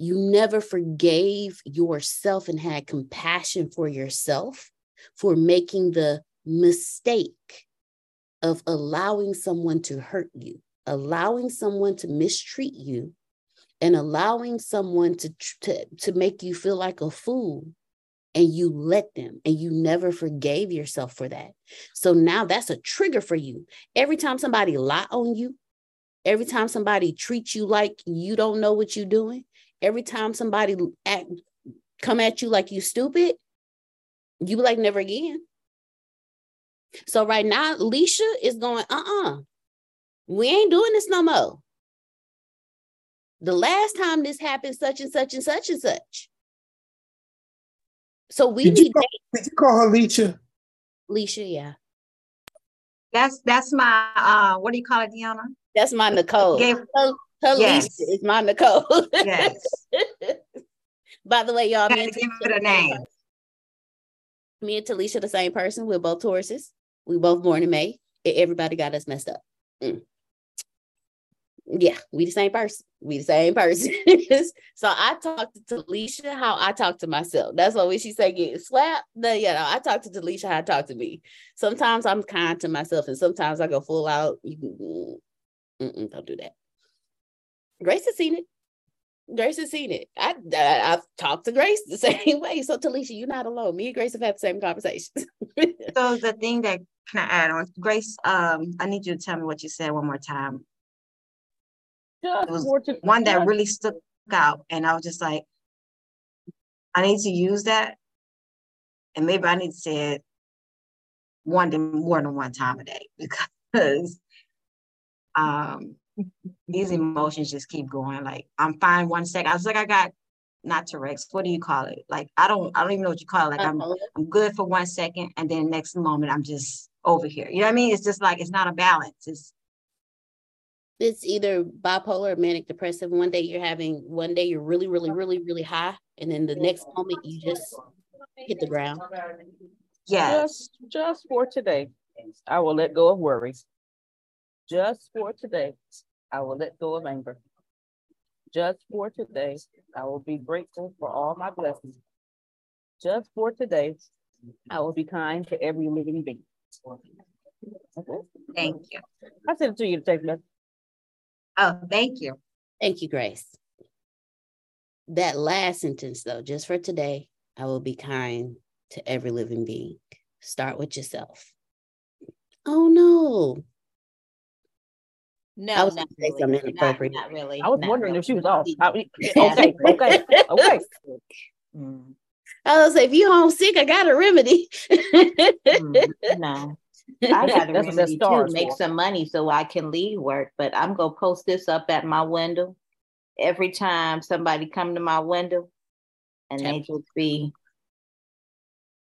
you never forgave yourself and had compassion for yourself for making the mistake of allowing someone to hurt you, allowing someone to mistreat you, and allowing someone to, to, to make you feel like a fool and you let them and you never forgave yourself for that. So now that's a trigger for you. Every time somebody lie on you, every time somebody treats you like you don't know what you're doing, every time somebody act, come at you like you stupid, you be like never again. So right now, Alicia is going, uh-uh. We ain't doing this no more. The last time this happened, such and such and such and such. So we Did need you call, did you call her Alicia? Alicia, yeah. That's that's my uh what do you call it, Deanna? That's my Nicole. Gave- Her, her Yes. Alicia is my Nicole. Yes. By the way, y'all, Gotta me and, give it a name. me and Talisha the same person. We're both Tauruses. We both born in May. Everybody got us messed up. Mm. Yeah, we the same person. We the same person. so I talk to Talisha how I talk to myself. That's why when she say get slapped, the you know, I talk to Talisha how I talk to me. Sometimes I'm kind to myself, and sometimes I go full out. You can, mm-mm, don't do that. Grace has seen it. Grace has seen it. I, I I've talked to Grace the same way. So Talisha, you're not alone. Me and Grace have had the same conversations. So the thing that can I add on, Grace? Um, I need you to tell me what you said one more time. Just It was One that really stuck out, and I was just like, I need to use that, and maybe I need to say it one to more than one time a day because um these emotions just keep going. Like I'm fine one second. I was like, I got not Tourette's. What do you call it? Like I don't, I don't even know what you call it. Like I'm, I'm good for one second, and then next moment I'm just over here. You know what I mean? It's just like it's not a balance. It's it's either bipolar or manic depressive. One day you're having, one day you're really, really, really, really high, and then the next moment you just hit the ground. yes, Just, just for today, I will let go of worries. Just for today, I will let go of anger. Just for today, I will be grateful for all my blessings. Just for today, I will be kind to every living being. Okay, thank you. I sent it to you to take message. Oh, thank you. Thank you, Grace. That last sentence, though, just for today, I will be kind to every living being. Start with yourself. Oh no. No, I was not say really. something inappropriate. not really. I was not wondering really. if she was off. I- okay, okay, okay. Mm, I was say, if you homesick, I got a remedy. mm, no. I got a That's what remedy too, star make some money so I can leave work, but I'm gonna post this up at my window. Every time somebody come to my window and they just be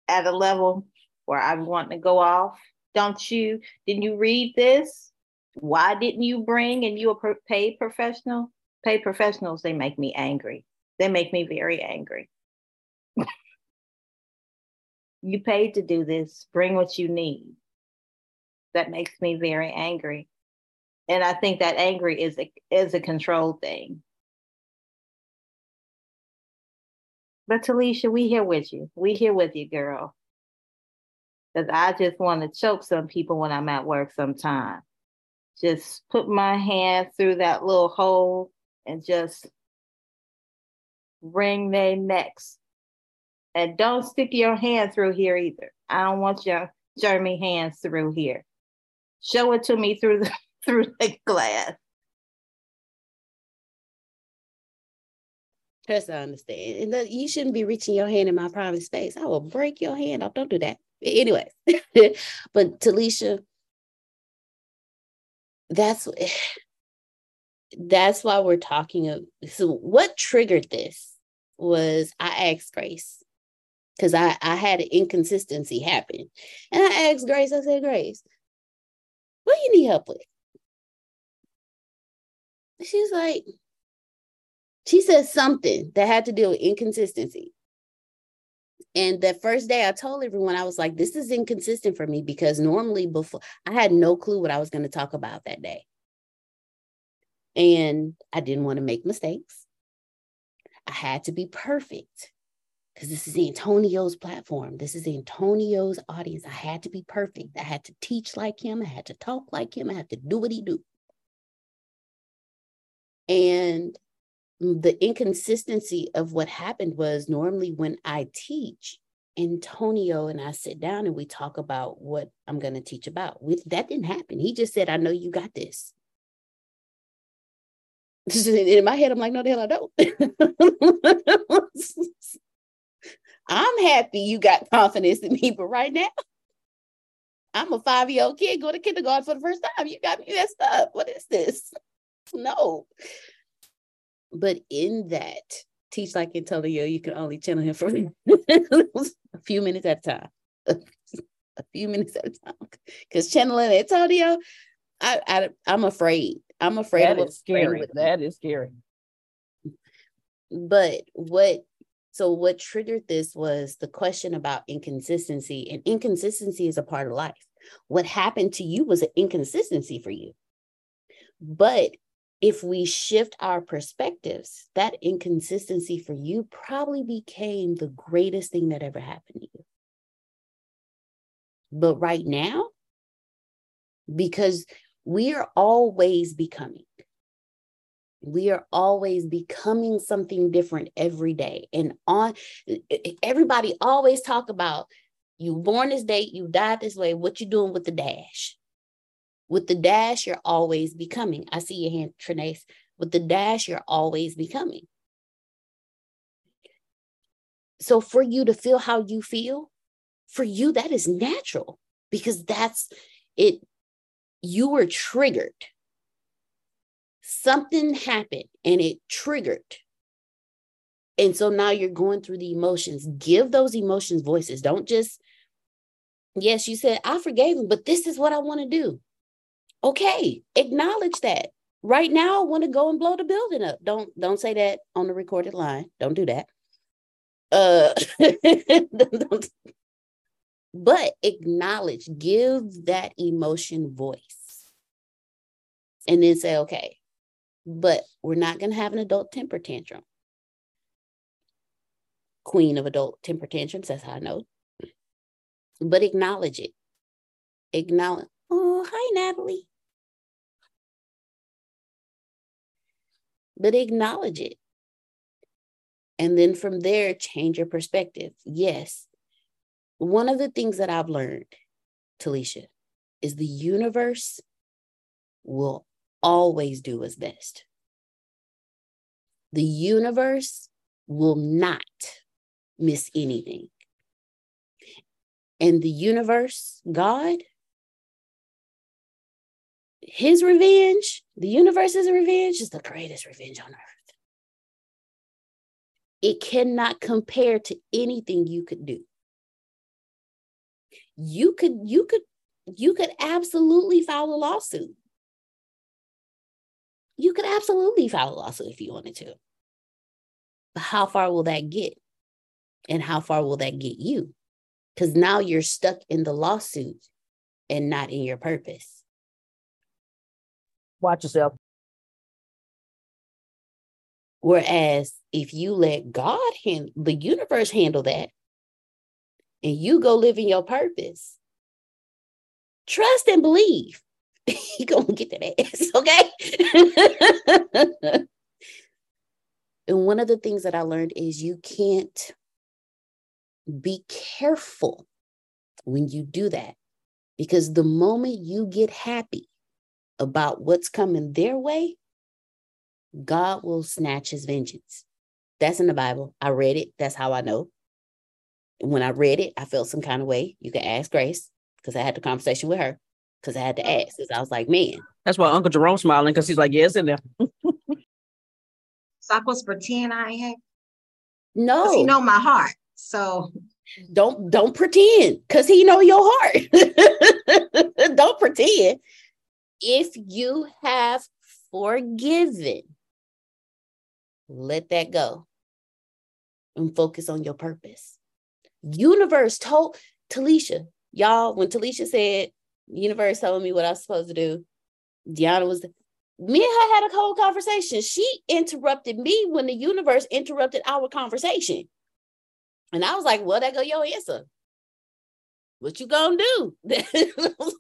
at a level where I want to go off. Don't you, didn't you read this? Why didn't you bring and you a paid professional? Paid professionals, they make me angry. They make me very angry. you paid to do this, bring what you need. That makes me very angry. And I think that angry is a is a control thing. But Talisha, we here with you. We here with you, girl. Because I just want to choke some people when I'm at work sometime. Just put my hand through that little hole and just wring their necks. And don't stick your hand through here either. I don't want your germy hands through here. Show it to me through the through the glass. Trust I understand. And you shouldn't be reaching your hand in my private space. I will break your hand off. Don't do that. Anyway, but Talisha, that's that's why we're talking of so what triggered this was I asked Grace because I, I had an inconsistency happen. And I asked Grace, I said, Grace, what do you need help with? She's like, she said something that had to do with inconsistency. And that first day I told everyone, I was like, this is inconsistent for me because normally before I had no clue what I was going to talk about that day. And I didn't want to make mistakes. I had to be perfect because this is Antonio's platform. This is Antonio's audience. I had to be perfect. I had to teach like him. I had to talk like him. I had to do what he do. And the inconsistency of what happened was normally when I teach, Antonio and I sit down and we talk about what I'm going to teach about. With that didn't happen. He just said, "I know you got this." In my head, I'm like, "No, the hell I don't." I'm happy you got confidence in me, but right now, I'm a five year old kid going to kindergarten for the first time. You got me messed up. What is this? No. But in that, teach like Antonio, you can only channel him for a few minutes at a time. a few minutes at a time. Because channeling Antonio, I, I I'm afraid. I'm afraid that of is scary. That is scary. But what so what triggered this was the question about inconsistency, and inconsistency is a part of life. What happened to you was an inconsistency for you. But if we shift our perspectives, that inconsistency for you probably became the greatest thing that ever happened to you. But right now, because we are always becoming, we are always becoming something different every day. And on everybody always talk about you born this date, you died this way, what you doing with the dash? With the dash, you're always becoming. I see your hand, Trinace. With the dash, you're always becoming. So for you to feel how you feel, for you, that is natural because that's it. You were triggered. Something happened and it triggered. And so now you're going through the emotions. Give those emotions voices. Don't just, yes, you said, I forgave him, but this is what I want to do. Okay, acknowledge that. Right now, I want to go and blow the building up. Don't don't say that on the recorded line. Don't do that. Uh, but acknowledge, give that emotion voice, and then say, okay, but we're not going to have an adult temper tantrum. Queen of adult temper tantrums, that's how I know. But acknowledge it. Acknowledge, oh, hi, Natalie. but acknowledge it. And then from there, change your perspective. Yes. One of the things that I've learned, Talisha, is the universe will always do its best. The universe will not miss anything. And the universe, God, his revenge, the universe's revenge, is the greatest revenge on earth. It cannot compare to anything you could do. You could, you could, you could absolutely file a lawsuit. You could absolutely file a lawsuit if you wanted to. But how far will that get? And how far will that get you? Because now you're stuck in the lawsuit and not in your purpose. Watch yourself. Whereas if you let God handle the universe handle that and you go live in your purpose, trust and believe. He gonna get that ass, okay? and one of the things that I learned is you can't be careful when you do that because the moment you get happy about what's coming their way, God will snatch his vengeance. That's in the Bible. I read it. That's how I know. When I read it, I felt some kind of way. You can ask Grace because I had the conversation with her because I had to ask. Because I was like, man. That's why Uncle Jerome smiling because he's like, yes, in there. so I supposed to pretend I ain't. No, he know my heart. So don't don't pretend because he know your heart. don't pretend if you have forgiven, let that go and focus on your purpose. Universe told Talisha, y'all, when Talisha said, universe told me what I was supposed to do, Deanna was, me and her had a whole conversation. She interrupted me when the universe interrupted our conversation. And I was like, well, that go your answer. What you gonna do?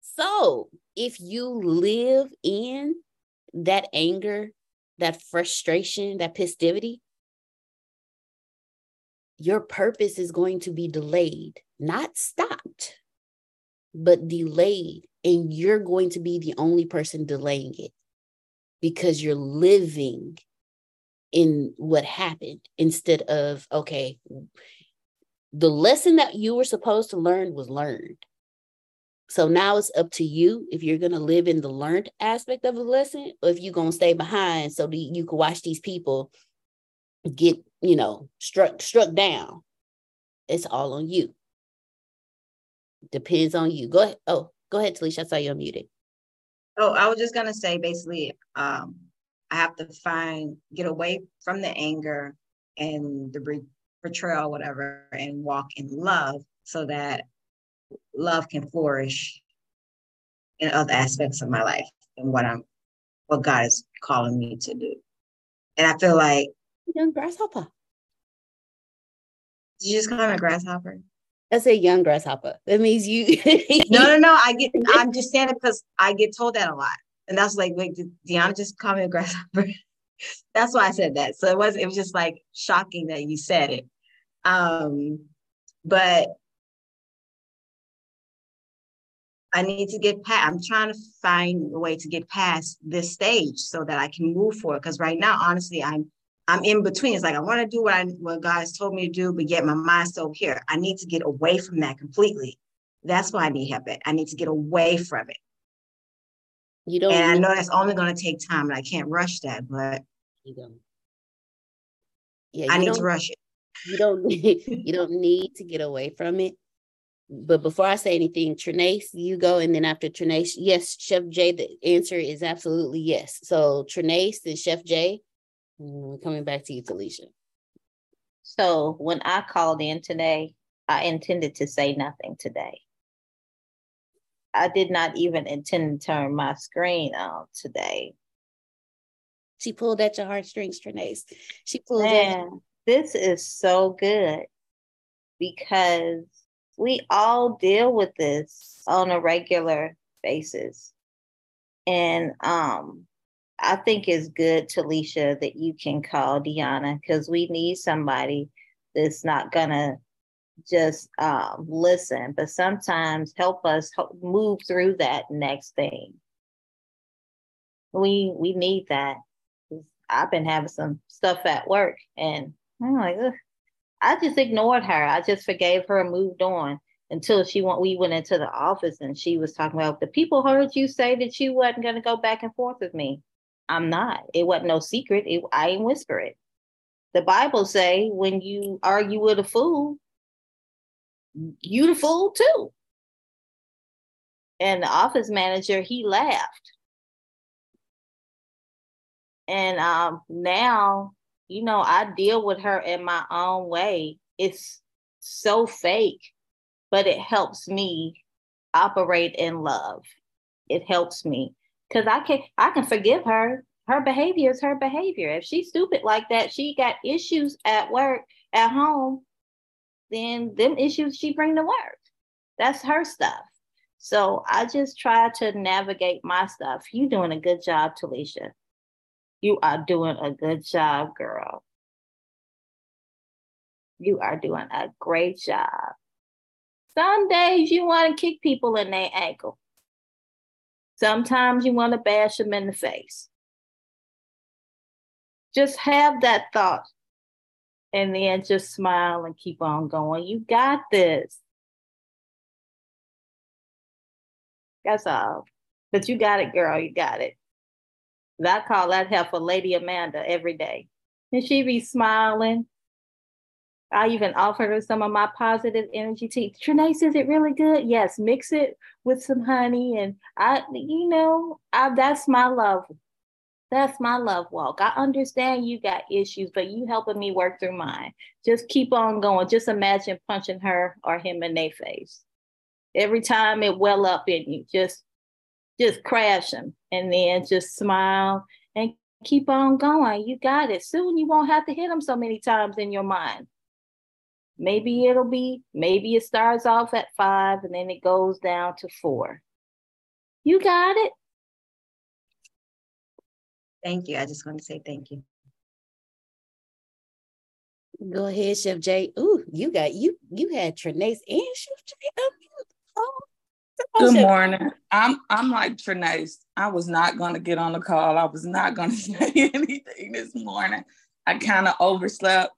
so if you live in that anger, that frustration, that festivity, your purpose is going to be delayed, not stopped, but delayed. And you're going to be the only person delaying it because you're living in what happened instead of, okay, the lesson that you were supposed to learn was learned. So now it's up to you if you're going to live in the learned aspect of the lesson or if you're going to stay behind so that you can watch these people get, you know, struck struck down. It's all on you. Depends on you. Go ahead. Oh, go ahead, Talisha. I saw you unmuted. Oh, I was just gonna say basically, um, I have to find get away from the anger and the betrayal, whatever, and walk in love so that love can flourish in other aspects of my life and what I'm what God is calling me to do. And I feel like young grasshopper. Did you just call me a grasshopper? I say young grasshopper. That means you No, no, no. I get I'm just saying it because I get told that a lot. And that's like, wait, did Deanna just call me a grasshopper? that's why I said that. So it was it was just like shocking that you said it. Um, but I need to get past, I'm trying to find a way to get past this stage so that I can move forward. Because right now, honestly, I'm I'm in between. It's like I want to do what I what God has told me to do, but yet my mind's still here. I need to get away from that completely. That's why I need help. I need to get away from it. You don't. And I know that's only going to take time, and I can't rush that. But you don't. Yeah, I need to rush it. You don't. you don't need to get away from it. But before I say anything, Trinace, you go, and then after Trinace, yes, Chef Jay, the answer is absolutely yes. So Trinace and Chef Jay, coming back to you, Talisha. So when I called in today, I intended to say nothing today. I did not even intend to turn my screen on today. She pulled at your heartstrings, Trinace. She pulled Man, at- this is so good because we all deal with this on a regular basis. And um I think it's good, Talisha, that you can call Deanna because we need somebody that's not gonna just um, listen, but sometimes help us move through that next thing. We we need that. I've been having some stuff at work, and I'm like, Ugh. I just ignored her. I just forgave her and moved on until she went. We went into the office, and she was talking about the people heard you say that you wasn't going to go back and forth with me. I'm not. It wasn't no secret. It, I ain't whisper it. The Bible say when you argue with a fool, you the fool too. And the office manager, he laughed. And um, now, you know, I deal with her in my own way. It's so fake, but it helps me operate in love. It helps me because I can I can forgive her. Her behavior is her behavior. If she's stupid like that, she got issues at work, at home then them issues she bring to work. That's her stuff. So I just try to navigate my stuff. You doing a good job, Talisha. You are doing a good job, girl. You are doing a great job. Some days you want to kick people in their ankle. Sometimes you want to bash them in the face. Just have that thought and then just smile and keep on going. You got this. That's all. But you got it, girl. You got it. I call that heifer Lady Amanda every day. And she be smiling. I even offered her some of my positive energy tea. Trinace, is it really good? Yes, mix it with some honey. And I, you know, I that's my love that's my love walk. I understand you got issues, but you helping me work through mine. Just keep on going. Just imagine punching her or him in their face. Every time it well up in you, just just crash them and then just smile and keep on going. You got it. Soon you won't have to hit them so many times in your mind. Maybe it'll be, maybe it starts off at five and then it goes down to four. You got it. Thank you. I just want to say thank you. Go ahead, Chef Jay. Ooh, you got you you had Trinace and Chef Jay. Oh, Good morning. I'm I'm like Trinace. I was not gonna get on the call. I was not gonna say anything this morning. I kind of overslept.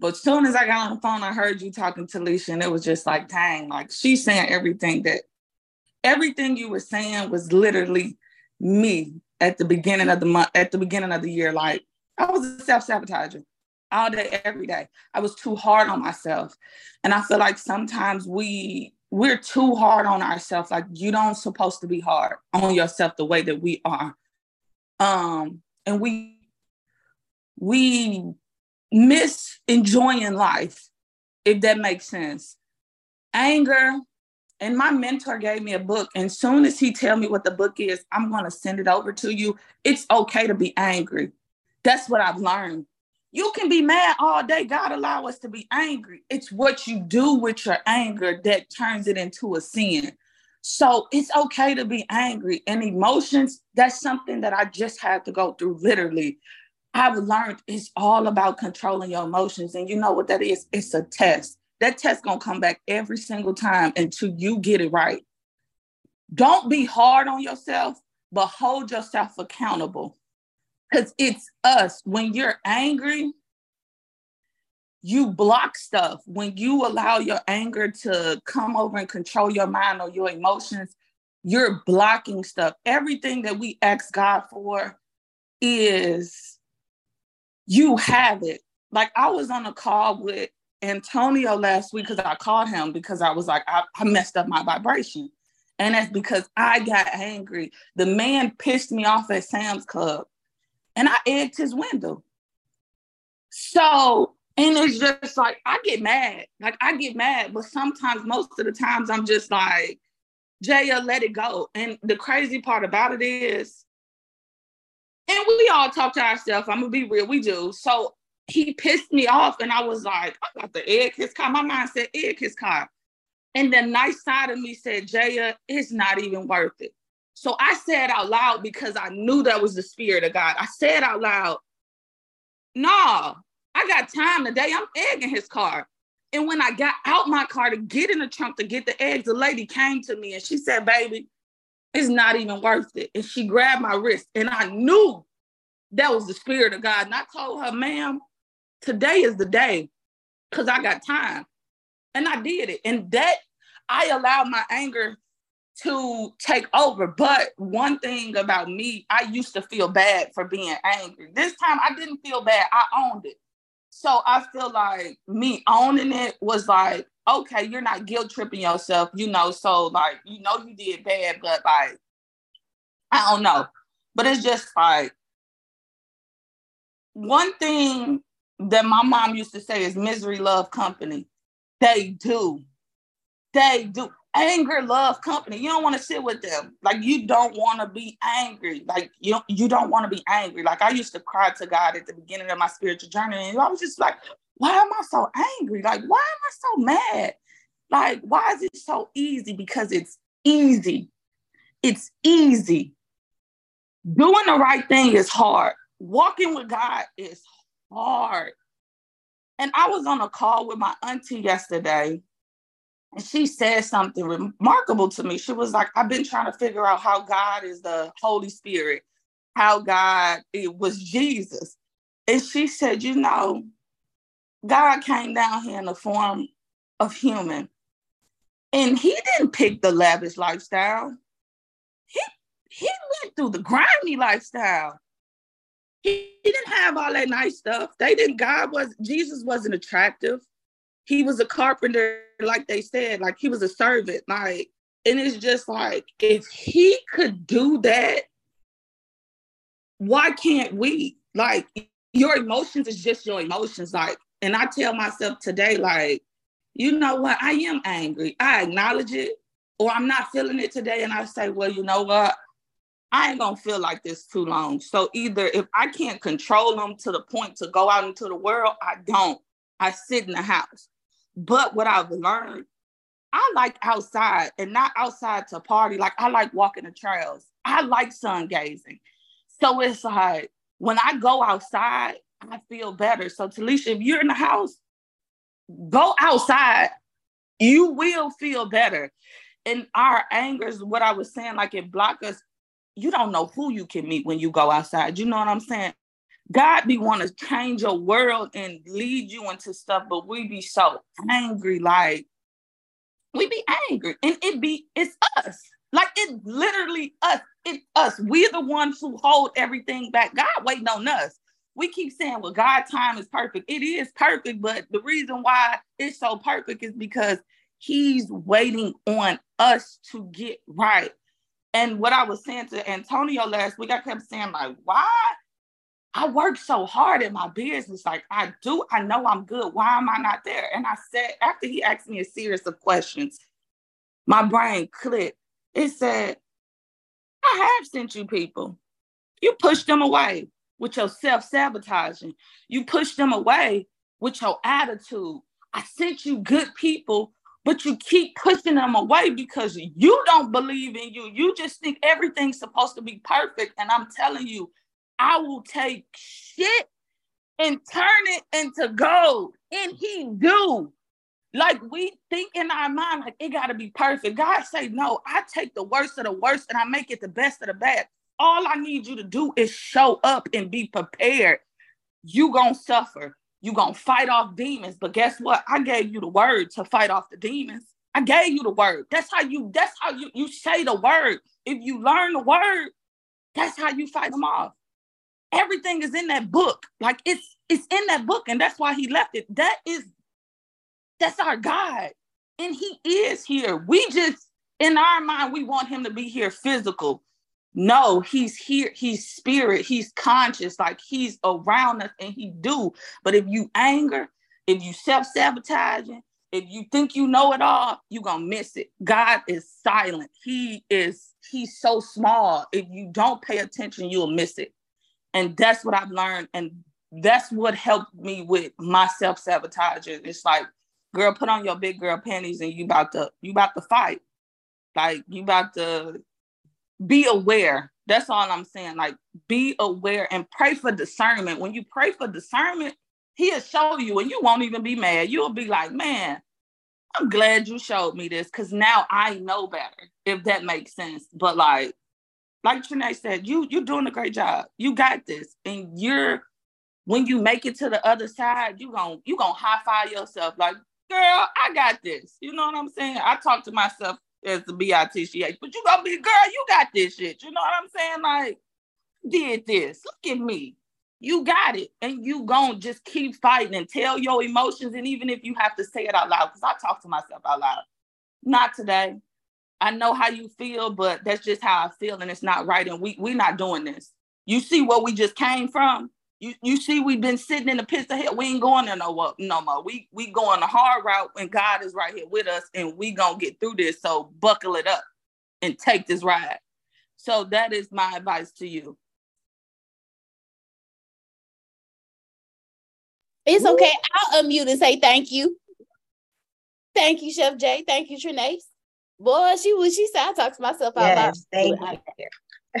But soon as I got on the phone, I heard you talking to Alicia, and it was just like, dang, like she's saying everything that everything you were saying was literally me at the beginning of the month, at the beginning of the year. Like I was a self-sabotager all day, every day. I was too hard on myself. And I feel like sometimes we we're too hard on ourselves. Like you don't supposed to be hard on yourself the way that we are. Um, and we we miss enjoying life, if that makes sense. Anger, and my mentor gave me a book. And soon as he tell me what the book is, I'm gonna send it over to you. It's okay to be angry. That's what I've learned. You can be mad all day. God allow us to be angry. It's what you do with your anger that turns it into a sin. So it's okay to be angry and emotions. That's something that I just had to go through literally. I've learned it's all about controlling your emotions. And you know what that is? It's a test. That test gonna come back every single time until you get it right. Don't be hard on yourself, but hold yourself accountable because it's us. When you're angry, you block stuff. When you allow your anger to come over and control your mind or your emotions, you're blocking stuff. Everything that we ask God for is you have it. Like I was on a call with Antonio last week because I called him because I was like, I, I messed up my vibration. And that's because I got angry. The man pissed me off at Sam's Club and I egged his window. So, and it's just like, I get mad. Like, I get mad, but sometimes, most of the times, I'm just like, Jaya, let it go. And the crazy part about it is, and we all talk to ourselves, I'm gonna be real, we do. So he pissed me off, and I was like, I got to egg his car. My mind said, egg his car. And the nice side of me said, Jaya, it's not even worth it. So I said out loud because I knew that was the spirit of God. I said out loud, nah, I got time today. I'm egging his car. And when I got out my car to get in the trunk to get the eggs, the lady came to me and she said, baby, it's not even worth it. And she grabbed my wrist. And I knew that was the spirit of God. And I told her, ma'am, today is the day because I got time. And I did it. And that I allowed my anger to take over. But one thing about me, I used to feel bad for being angry. This time I didn't feel bad. I owned it. So I feel like me owning it was like, okay, you're not guilt tripping yourself, you know. So like, you know, you did bad, but like, I don't know. But it's just like one thing that my mom used to say is misery love company. They do. They do anger love company. You don't want to sit with them. Like you don't want to be angry. Like you you don't want to be angry. Like I used to cry to God at the beginning of my spiritual journey, and I was just like, why am I so angry? Like why am I so mad? Like why is it so easy? Because it's easy. It's easy. Doing the right thing is hard. Walking with God is hard. And I was on a call with my auntie yesterday and she said something remarkable to me. She was like, I've been trying to figure out how God is the Holy Spirit, how God it was Jesus. And she said, you know, God came down here in the form of human. And he didn't pick the lavish lifestyle. He he went through the grimy lifestyle. He, he didn't have all that nice stuff. They didn't, God was, Jesus wasn't attractive he was a carpenter, like they said, like he was a servant. Like, and it's just like, if he could do that, why can't we? Like, your emotions is just your emotions. Like, and I tell myself today, like, you know what? I am angry. I acknowledge it. or I'm not feeling it today, and I say, well, you know what? I ain't gonna feel like this too long. So either if I can't control them to the point to go out into the world, I don't. I sit in the house. But what I've learned, I like outside and not outside to party. Like I like walking the trails. I like sun gazing. So it's like when I go outside, I feel better. So Talisha, if you're in the house, go outside. You will feel better. And our anger is what I was saying, like it block us you don't know who you can meet when you go outside. You know what I'm saying? God be want to change your world and lead you into stuff, but we be so angry, like we be angry, and it be it's us. Like it literally us. It us. We're the ones who hold everything back. God waiting on us. We keep saying, well, God's time is perfect. It is perfect, but the reason why it's so perfect is because He's waiting on us to get right. And what I was saying to Antonio last week, I kept saying, like, why? I work so hard in my business. Like, I do, I know I'm good. Why am I not there? And I said, after he asked me a series of questions, my brain clicked. It said, I have sent you people. You pushed them away with your self sabotaging. You push them away with your attitude. I sent you good people but you keep pushing them away because you don't believe in you. You just think everything's supposed to be perfect. And I'm telling you, I will take shit and turn it into gold. And he do. Like we think in our mind, like it gotta be perfect. God say, no, I take the worst of the worst and I make it the best of the bad. All I need you to do is show up and be prepared. You gonna suffer you gonna fight off demons. But guess what? I gave you the word to fight off the demons. I gave you the word. That's how you, that's how you, you say the word. If you learn the word, that's how you fight them off. Everything is in that book. Like it's it's in that book, and that's why he left it. That is that's our God. And he is here. We just in our mind, we want him to be here physical. No, he's here, he's spirit, he's conscious, like he's around us and he do. But if you anger, if you self-sabotaging, if you think you know it all, you're gonna miss it. God is silent. He is, he's so small. If you don't pay attention, you'll miss it. And that's what I've learned. And that's what helped me with my self-sabotaging. It's like, girl, put on your big girl panties and you about to, you about to fight. Like you about to be aware. That's all I'm saying. Like, be aware and pray for discernment. When you pray for discernment, he'll show you and you won't even be mad. You'll be like, man, I'm glad you showed me this because now I know better, if that makes sense. But like, like Trinae said, you you're doing a great job. You got this. And you're when you make it to the other side, you going you gonna high five yourself like, girl, I got this. You know what I'm saying? I talk to myself as the B-I-T-C-H. But you gonna be girl, you got this shit. You know what I'm saying? Like, did this. Look at me. You got it. And you gonna just keep fighting and tell your emotions. And even if you have to say it out loud, because I talk to myself out loud. Not today. I know how you feel, but that's just how I feel, and it's not right. And we we're not doing this. You see where we just came from? You you see, we've been sitting in the pits of hell. We ain't going there no, no more. We we going the hard route, and God is right here with us, and we gonna get through this. So buckle it up and take this ride. So that is my advice to you. It's okay. I'll unmute and say thank you. Thank you, Chef Jay. Thank you, Trinae. Boy, she was she said I talked to myself out yes, loud. Thank you.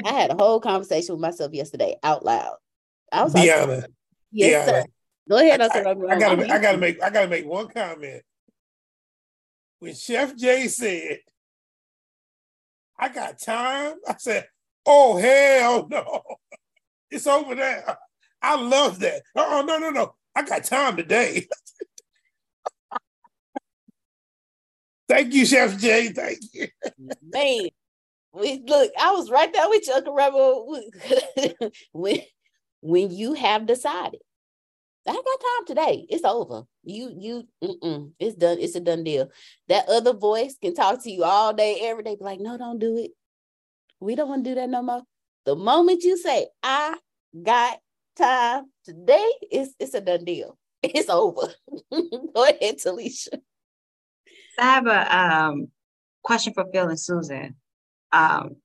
I had a whole conversation with myself yesterday out loud. I was Deanna. Like, yes, Deanna. sir. Go ahead. I, I, I, gotta, I gotta make, I gotta make one comment. When Chef Jay said, "I got time," I said, "Oh hell no, it's over there." I love that. Oh no, no, no, I got time today. Thank you, Chef Jay. Thank you. Man, we look. I was right there with you, Uncle Rebel. when when you have decided, I got time today. It's over. You, you, mm-mm, it's done. It's a done deal. That other voice can talk to you all day, every day. Be like, no, don't do it. We don't want to do that no more. The moment you say, I got time today, it's it's a done deal. It's over. Go ahead, Talisha. I have a um question for Phil and Susan. Um,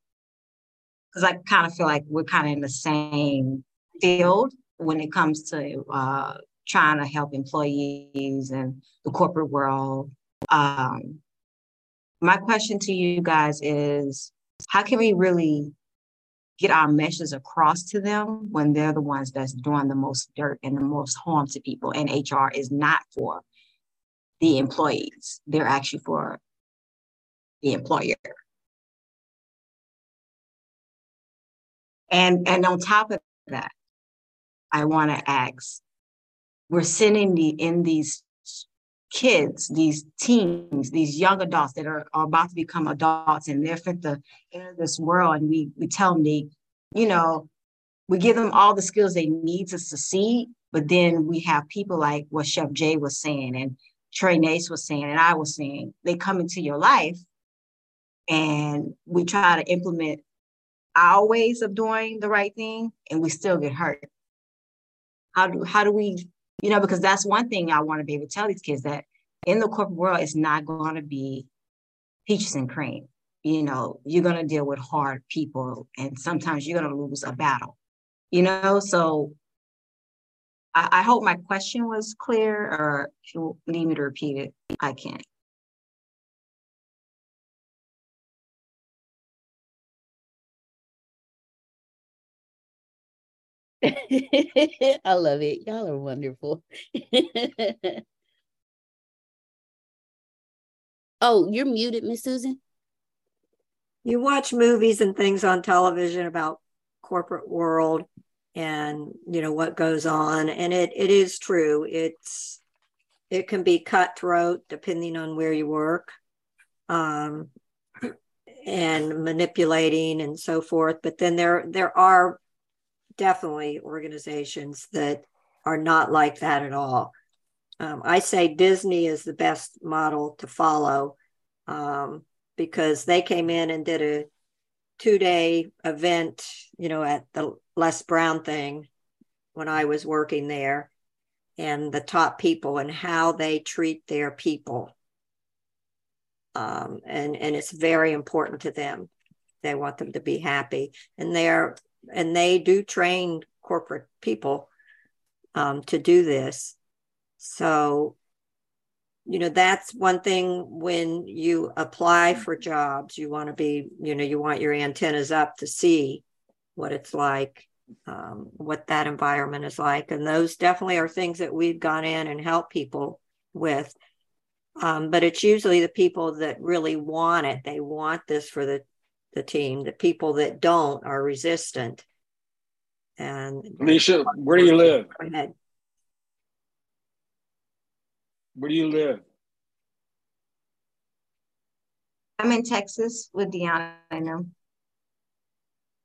because I kind of feel like we're kind of in the same field when it comes to uh, trying to help employees and the corporate world. Um, my question to you guys is how can we really get our messages across to them when they're the ones that's doing the most dirt and the most harm to people and hr is not for the employees they're actually for the employer and and on top of that i want to ask we're sending the in these kids, these teens, these young adults that are, are about to become adults and they're fit to enter this world. And we we tell them they, you know, we give them all the skills they need to succeed. But then we have people like what Chef Jay was saying and Trinace was saying, and I was saying, they come into your life and we try to implement our ways of doing the right thing and we still get hurt. How do how do we you know, because that's one thing I want to be able to tell these kids that in the corporate world, it's not going to be peaches and cream. You know, you're going to deal with hard people, and sometimes you're going to lose a battle. You know, so I, I hope my question was clear, or if you need me to repeat it, I can. I love it. Y'all are wonderful. oh, you're muted, Miss Susan. You watch movies and things on television about corporate world and you know what goes on and it it is true it's it can be cutthroat depending on where you work um and manipulating and so forth but then there there are definitely organizations that are not like that at all. Um, I say Disney is the best model to follow um, because they came in and did a two day event, you know, at the Les Brown thing when I was working there, and the top people and how they treat their people. Um, and and it's very important to them. They want them to be happy, and they're and they do train corporate people um, to do this. So, you know, that's one thing when you apply for jobs, you want to be, you know, you want your antennas up to see what it's like, um, what that environment is like. And those definitely are things that we've gone in and helped people with. Um, but it's usually the people that really want it. They want this for the the team. The people that don't are resistant. And Alicia, where do you live? Go ahead. Where do you live? I'm in Texas with Deanna. I know.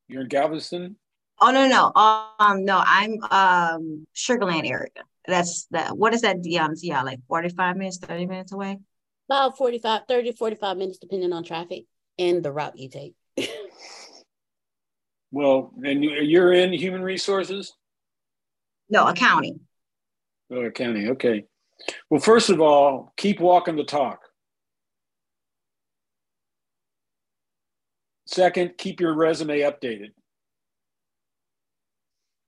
You're in Galveston? Oh no, no. Um, no, I'm um Sugar Land area. That's that. What is that, Deanna? Yeah, like 45 minutes, 30 minutes away. About 45, 30, 45 minutes, depending on traffic and the route you take. Well, and you're in human resources? No, accounting. Oh, accounting. Okay. Well, first of all, keep walking the talk. Second, keep your resume updated.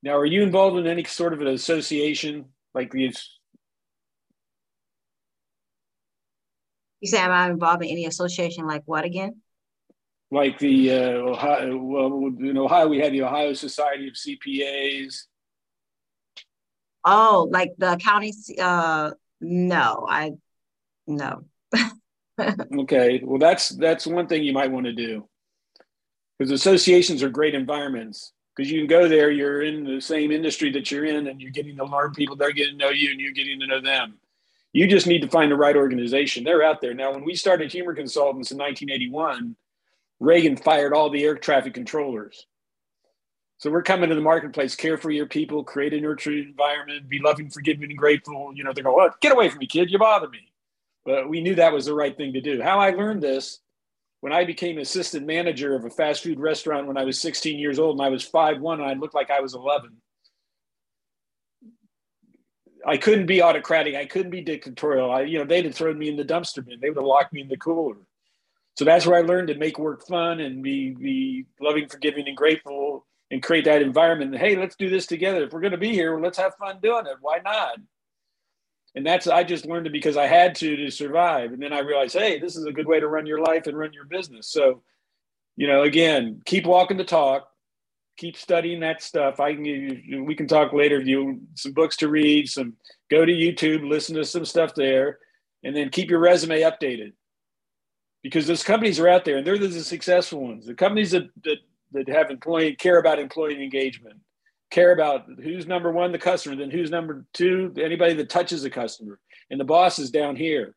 Now, are you involved in any sort of an association like these? You say, am I involved in any association like what again? Like the uh, Ohio, well, in Ohio, we had the Ohio Society of CPAs. Oh, like the county? Uh, no, I no. okay, well, that's that's one thing you might want to do because associations are great environments because you can go there. You're in the same industry that you're in, and you're getting to learn people. They're getting to know you, and you're getting to know them. You just need to find the right organization. They're out there now. When we started Humor Consultants in 1981 Reagan fired all the air traffic controllers. So we're coming to the marketplace, care for your people, create a nurturing environment, be loving, forgiving, and grateful. You know, they go, oh, get away from me, kid, you bother me. But we knew that was the right thing to do. How I learned this when I became assistant manager of a fast food restaurant when I was 16 years old and I was 5'1 and I looked like I was 11. I couldn't be autocratic. I couldn't be dictatorial. I, you know, they'd have thrown me in the dumpster bin. They would have locked me in the cooler. So that's where I learned to make work fun and be be loving, forgiving, and grateful, and create that environment. Hey, let's do this together. If we're going to be here, let's have fun doing it. Why not? And that's I just learned it because I had to to survive. And then I realized, hey, this is a good way to run your life and run your business. So, you know, again, keep walking the talk, keep studying that stuff. I can you, we can talk later. You some books to read, some go to YouTube, listen to some stuff there, and then keep your resume updated because those companies are out there and they're the successful ones. The companies that that, that have employee care about employee engagement, care about who's number one, the customer, then who's number two, anybody that touches the customer, and the boss is down here.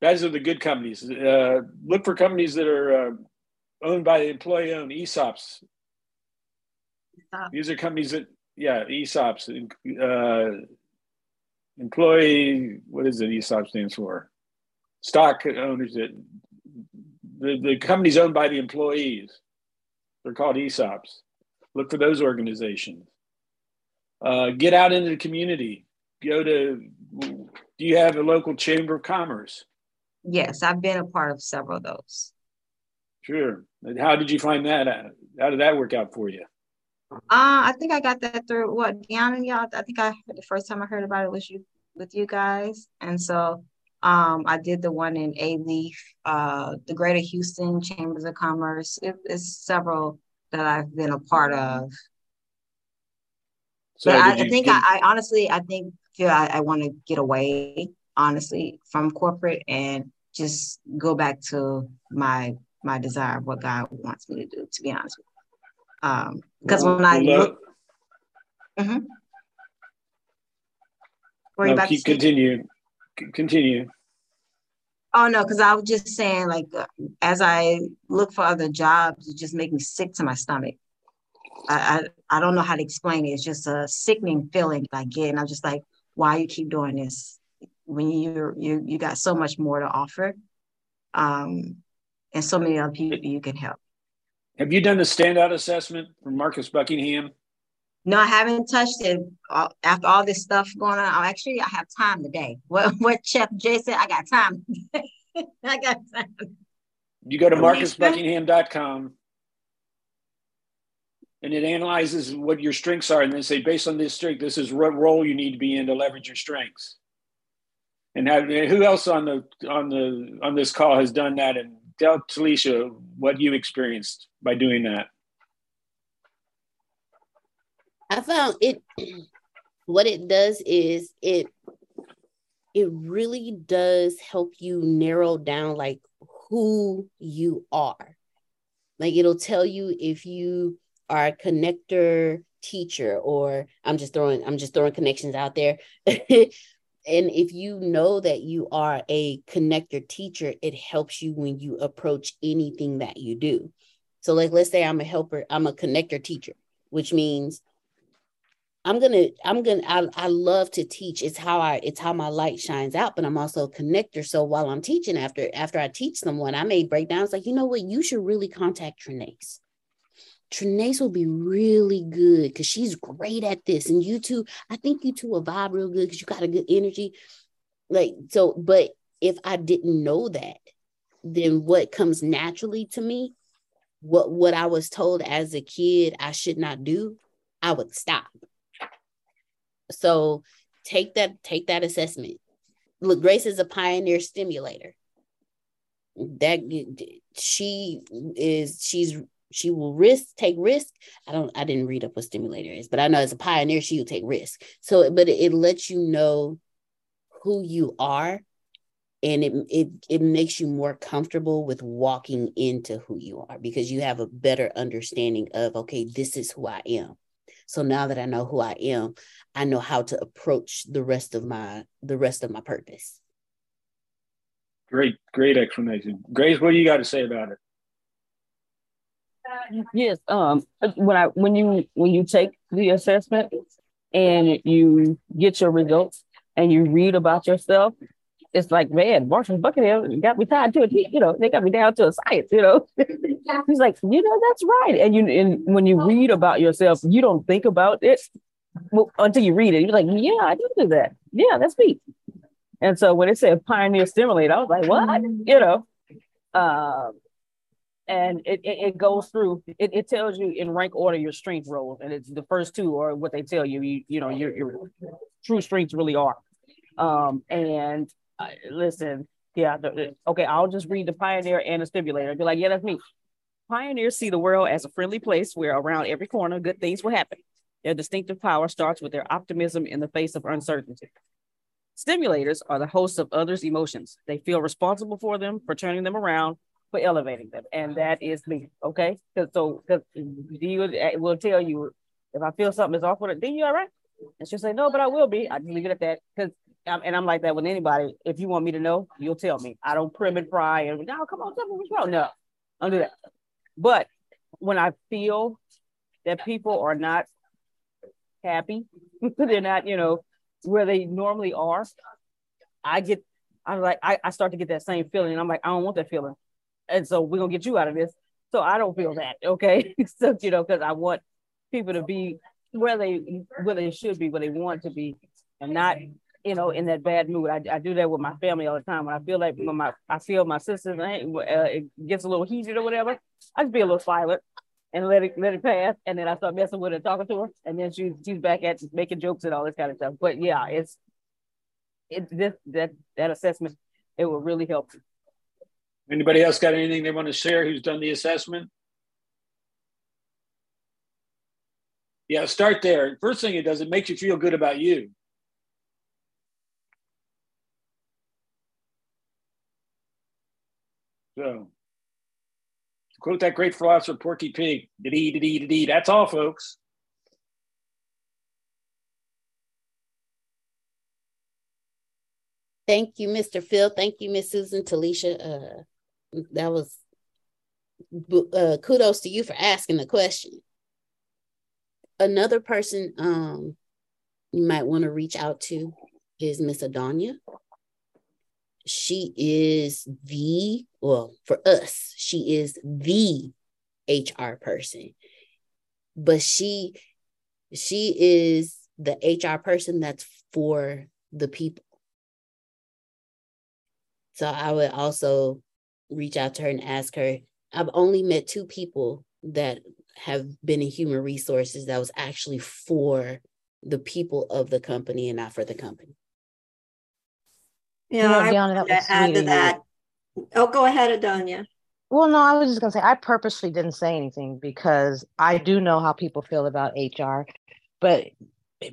Those are the good companies. Uh, look for companies that are uh, owned by the employee owned ESOPs. These are companies that, yeah, ESOPs, uh, employee, what is it ESOP stands for? Stock owners that the, the company's owned by the employees. They're called ESOPs. Look for those organizations. Uh, get out into the community. Go to, do you have a local chamber of commerce? Yes, I've been a part of several of those. Sure. And how did you find that? Out? How did that work out for you? Uh, I think I got that through what Deanna and y'all. I think I the first time I heard about it was you with you guys, and so um, I did the one in Alief, uh, the Greater Houston Chambers of Commerce. It, it's several that I've been a part of. So I, I, think I, I, honestly, I think feel I, I want to get away honestly from corporate and just go back to my my desire of what God wants me to do, to be honest with you. Um, because when I look, mm-hmm. no, keep continue, continue. Oh no, because I was just saying, like, uh, as I look for other jobs, it just makes me sick to my stomach. I, I I don't know how to explain it. It's just a sickening feeling I get, and I'm just like, why you keep doing this when you you you got so much more to offer. Um, and so many other people you can help. Have you done the standout assessment from Marcus Buckingham? No, I haven't touched it. Uh, after all this stuff going on, I actually I have time today. What what Chef Jay said, I got time. I got time. You go to marcusbuckingham.com and it analyzes what your strengths are and then say based on this strength, this is what role you need to be in to leverage your strengths. And have, who else on the on the on this call has done that and tell Talisha what you experienced by doing that. I found it what it does is it it really does help you narrow down like who you are. Like it'll tell you if you are a connector teacher or I'm just throwing I'm just throwing connections out there. and if you know that you are a connector teacher it helps you when you approach anything that you do so like let's say i'm a helper i'm a connector teacher which means i'm gonna i'm gonna I, I love to teach it's how i it's how my light shines out but i'm also a connector so while i'm teaching after after i teach someone i may break down it's like you know what you should really contact Trinace Trinace will be really good because she's great at this. And you two, I think you two will vibe real good because you got a good energy. Like, so, but if I didn't know that, then what comes naturally to me, what what I was told as a kid I should not do, I would stop. So take that, take that assessment. Look, Grace is a pioneer stimulator. That she is, she's she will risk take risk i don't i didn't read up what stimulator is but i know as a pioneer she will take risk so but it, it lets you know who you are and it, it it makes you more comfortable with walking into who you are because you have a better understanding of okay this is who i am so now that i know who i am i know how to approach the rest of my the rest of my purpose great great explanation grace what do you got to say about it Yes. Um. When I when you when you take the assessment and you get your results and you read about yourself, it's like, man, Marshall Buckingham got me tied to it. You know, they got me down to a science. You know, he's like, you know, that's right. And you and when you read about yourself, you don't think about it until you read it. You're like, yeah, I do do that. Yeah, that's me. And so when it said pioneer stimulator, I was like, what? You know, um, and it, it, it, goes through, it, it tells you in rank order your strength roles. And it's the first two are what they tell you, you, you know, your, your true strengths really are. Um, and listen, yeah, the, okay, I'll just read the pioneer and the stimulator. Be like, yeah, that's me. Pioneers see the world as a friendly place where around every corner good things will happen. Their distinctive power starts with their optimism in the face of uncertainty. Stimulators are the hosts of others' emotions. They feel responsible for them, for turning them around, for elevating them. And that is me. Okay. Cause so cause D eh, will tell you if I feel something is off with it, then you all right? And she'll say, No, but I will be. I just leave it at that. Cause and I'm like that with anybody. If you want me to know, you'll tell me. I don't prim and pry and no, come on, tell me what's wrong. No, I do that. But when I feel that people are not happy, they're not, you know, where they normally are, I get, I'm like, I, I start to get that same feeling. And I'm like, I don't want that feeling. And so we're gonna get you out of this. So I don't feel that, okay? so you know, because I want people to be where they where they should be, where they want to be, and not you know in that bad mood. I, I do that with my family all the time. When I feel like when my I feel my sisters uh, it gets a little heated or whatever, I just be a little silent and let it let it pass, and then I start messing with her, talking to her, and then she's she's back at making jokes and all this kind of stuff. But yeah, it's it this that that assessment it will really help. Anybody else got anything they want to share? Who's done the assessment? Yeah, start there. First thing it does, it makes you feel good about you. So quote that great philosopher Porky Pig, dee dee dee dee. That's all, folks. Thank you, Mr. Phil. Thank you, Miss Susan Talisha. Uh, that was uh, kudos to you for asking the question. Another person um, you might want to reach out to is Miss Adonia she is the, well, for us, she is the HR person. But she she is the HR person that's for the people. So I would also reach out to her and ask her. I've only met two people that have been in human resources that was actually for the people of the company and not for the company. Yeah, I Deanna, that add to that. Oh, go ahead, Adonia. Well, no, I was just going to say I purposely didn't say anything because I do know how people feel about HR. But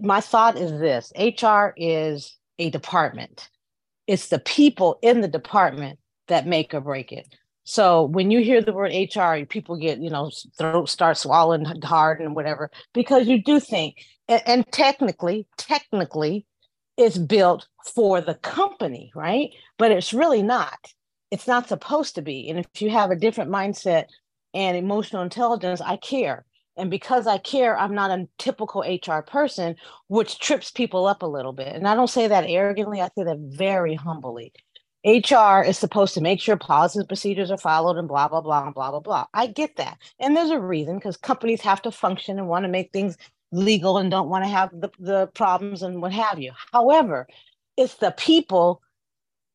my thought is this HR is a department, it's the people in the department that make or break it. So when you hear the word HR, people get, you know, throat start swallowing hard and whatever, because you do think, and, and technically, technically, it's built for the company, right? But it's really not. It's not supposed to be. And if you have a different mindset and emotional intelligence, I care. And because I care, I'm not a typical HR person, which trips people up a little bit. And I don't say that arrogantly, I say that very humbly. HR is supposed to make sure policies and procedures are followed and blah, blah, blah, and blah, blah, blah. I get that. And there's a reason because companies have to function and want to make things legal and don't want to have the, the problems and what have you. However, it's the people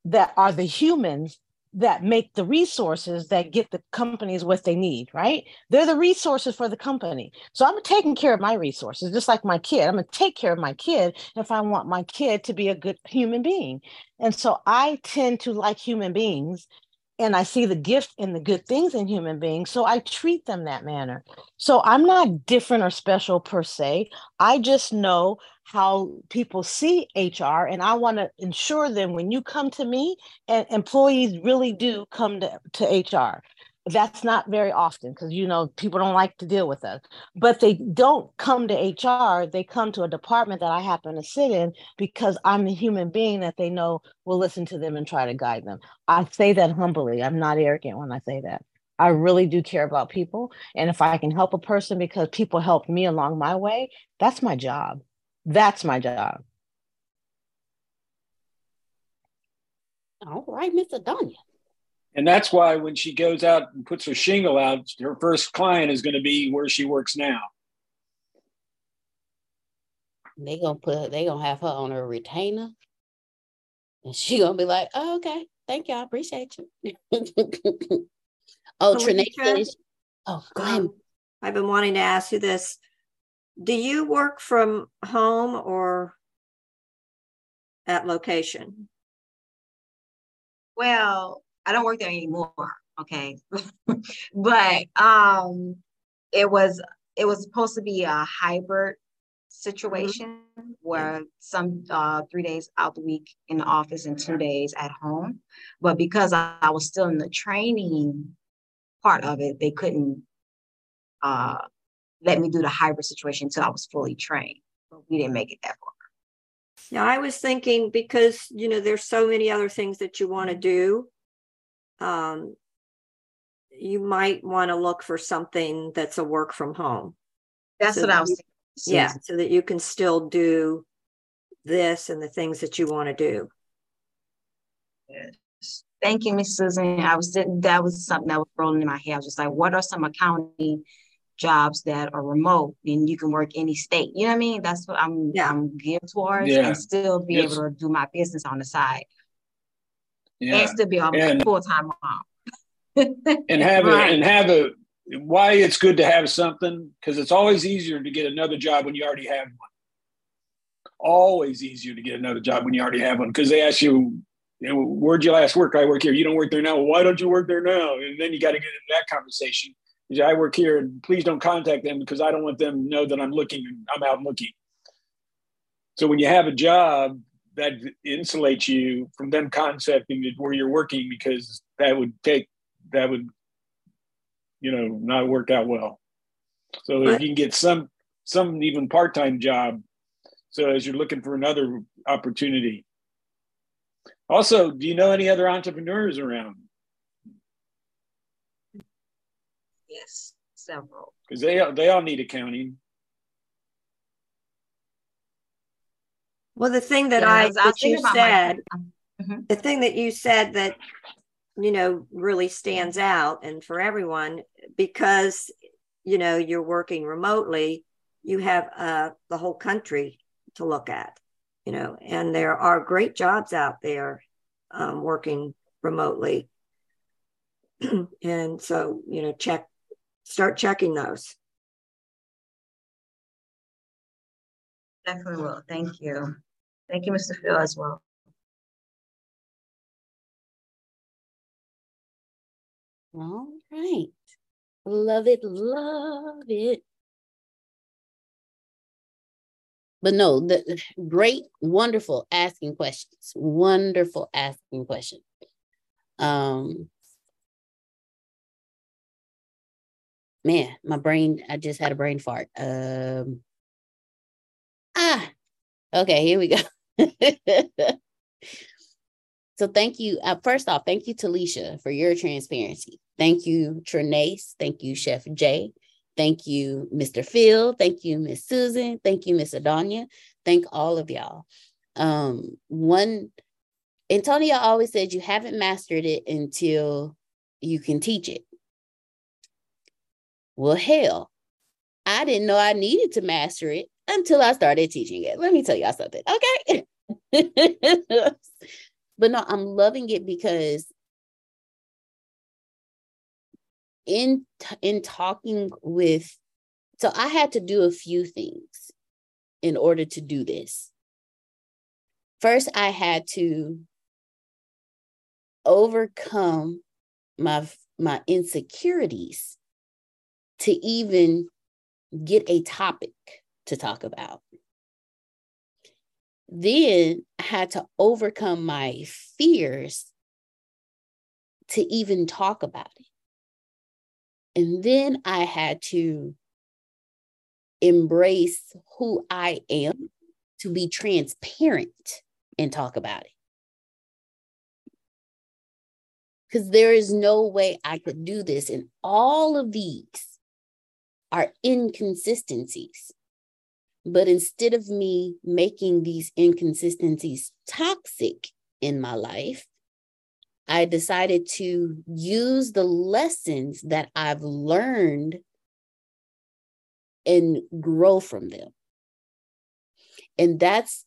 that are the humans that make the resources that get the companies what they need, right? They're the resources for the company. So I'm taking care of my resources, just like my kid. I'm going to take care of my kid if I want my kid to be a good human being. And so I tend to like human beings and I see the gift and the good things in human beings. So I treat them that manner. So I'm not different or special per se. I just know how people see HR, and I want to ensure them when you come to me, and employees really do come to, to HR that's not very often because you know people don't like to deal with us. But they don't come to hr they come to a department that i happen to sit in because i'm the human being that they know will listen to them and try to guide them. I say that humbly. I'm not arrogant when i say that. I really do care about people and if i can help a person because people helped me along my way that's my job. That's my job. All right miss adonia and that's why when she goes out and puts her shingle out, her first client is going to be where she works now. They gonna put they gonna have her on a retainer. And she gonna be like, oh, okay, thank you, I appreciate you. oh, Trinae oh, go ahead. Um, I've been wanting to ask you this. Do you work from home or at location? Well, I don't work there anymore. Okay. but um it was it was supposed to be a hybrid situation mm-hmm. where some uh three days out the week in the office and two days at home. But because I, I was still in the training part of it, they couldn't uh let me do the hybrid situation until I was fully trained. But we didn't make it that far. Yeah, I was thinking because you know there's so many other things that you want to do. Um, you might want to look for something that's a work from home. That's so what I was thinking. Yeah, so that you can still do this and the things that you want to do. Yes. Thank you, Miss Susan. I was that was something that was rolling in my head. I was just like, what are some accounting jobs that are remote and you can work any state. You know what I mean? That's what I'm yeah. I'm geared towards yeah. and still be able to do my business on the side. Yeah. And still be a full time mom. and have right. a and have a why it's good to have something because it's always easier to get another job when you already have one. Always easier to get another job when you already have one because they ask you, you know, where'd you last work? I work here. You don't work there now. Well, why don't you work there now? And then you got to get into that conversation. I work here and please don't contact them because I don't want them to know that I'm looking, I'm out looking. So when you have a job, that insulates you from them concepting where you're working because that would take, that would, you know, not work out well. So if you can get some, some even part-time job, so as you're looking for another opportunity. Also, do you know any other entrepreneurs around? Yes, several. Because they they all need accounting. Well, the thing that yeah, I, I that you said, mm-hmm. the thing that you said that you know really stands out, and for everyone, because you know you're working remotely, you have uh, the whole country to look at, you know, and there are great jobs out there um, working remotely, and so you know check start checking those. Definitely will. Thank you. Thank you, Mr. Phil, as well. All right. Love it, love it. But no, the great, wonderful asking questions. Wonderful asking questions. Um, man, my brain, I just had a brain fart. Um, ah, okay, here we go. so thank you. Uh, first off, thank you, Talisha, for your transparency. Thank you, Trinace. Thank you, Chef Jay. Thank you, Mr. Phil. Thank you, Miss Susan. Thank you, Miss Adonia. Thank all of y'all. Um, one, Antonio always said you haven't mastered it until you can teach it. Well, hell, I didn't know I needed to master it until I started teaching it. Let me tell y'all something. Okay. but no, I'm loving it because in in talking with so I had to do a few things in order to do this. First, I had to overcome my my insecurities to even get a topic to talk about. Then I had to overcome my fears to even talk about it. And then I had to embrace who I am to be transparent and talk about it. Because there is no way I could do this. And all of these are inconsistencies. But instead of me making these inconsistencies toxic in my life, I decided to use the lessons that I've learned and grow from them. And that's,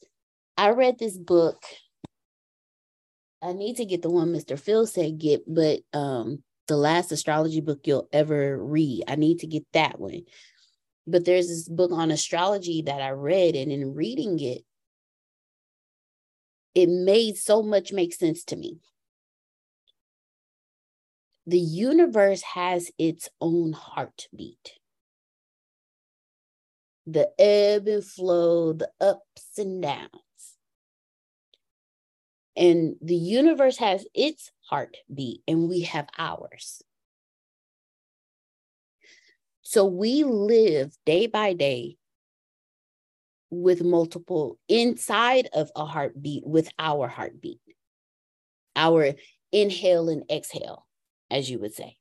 I read this book I need to get the one Mr. Phil said get, but um the last astrology book you'll ever read. I need to get that one. But there's this book on astrology that I read, and in reading it, it made so much make sense to me. The universe has its own heartbeat. The ebb and flow, the ups and downs. And the universe has its heartbeat, and we have ours. So we live day by day with multiple inside of a heartbeat with our heartbeat, our inhale and exhale, as you would say.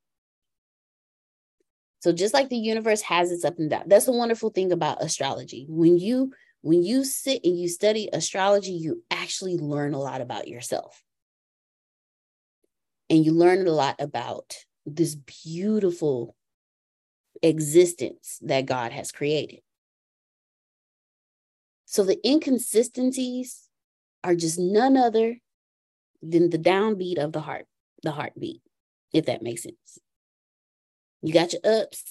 So just like the universe has its up and down, that's the wonderful thing about astrology. When you when you sit and you study astrology, you actually learn a lot about yourself. And you learn a lot about this beautiful existence that God has created. So the inconsistencies are just none other than the downbeat of the heart, the heartbeat, if that makes sense. You got your ups,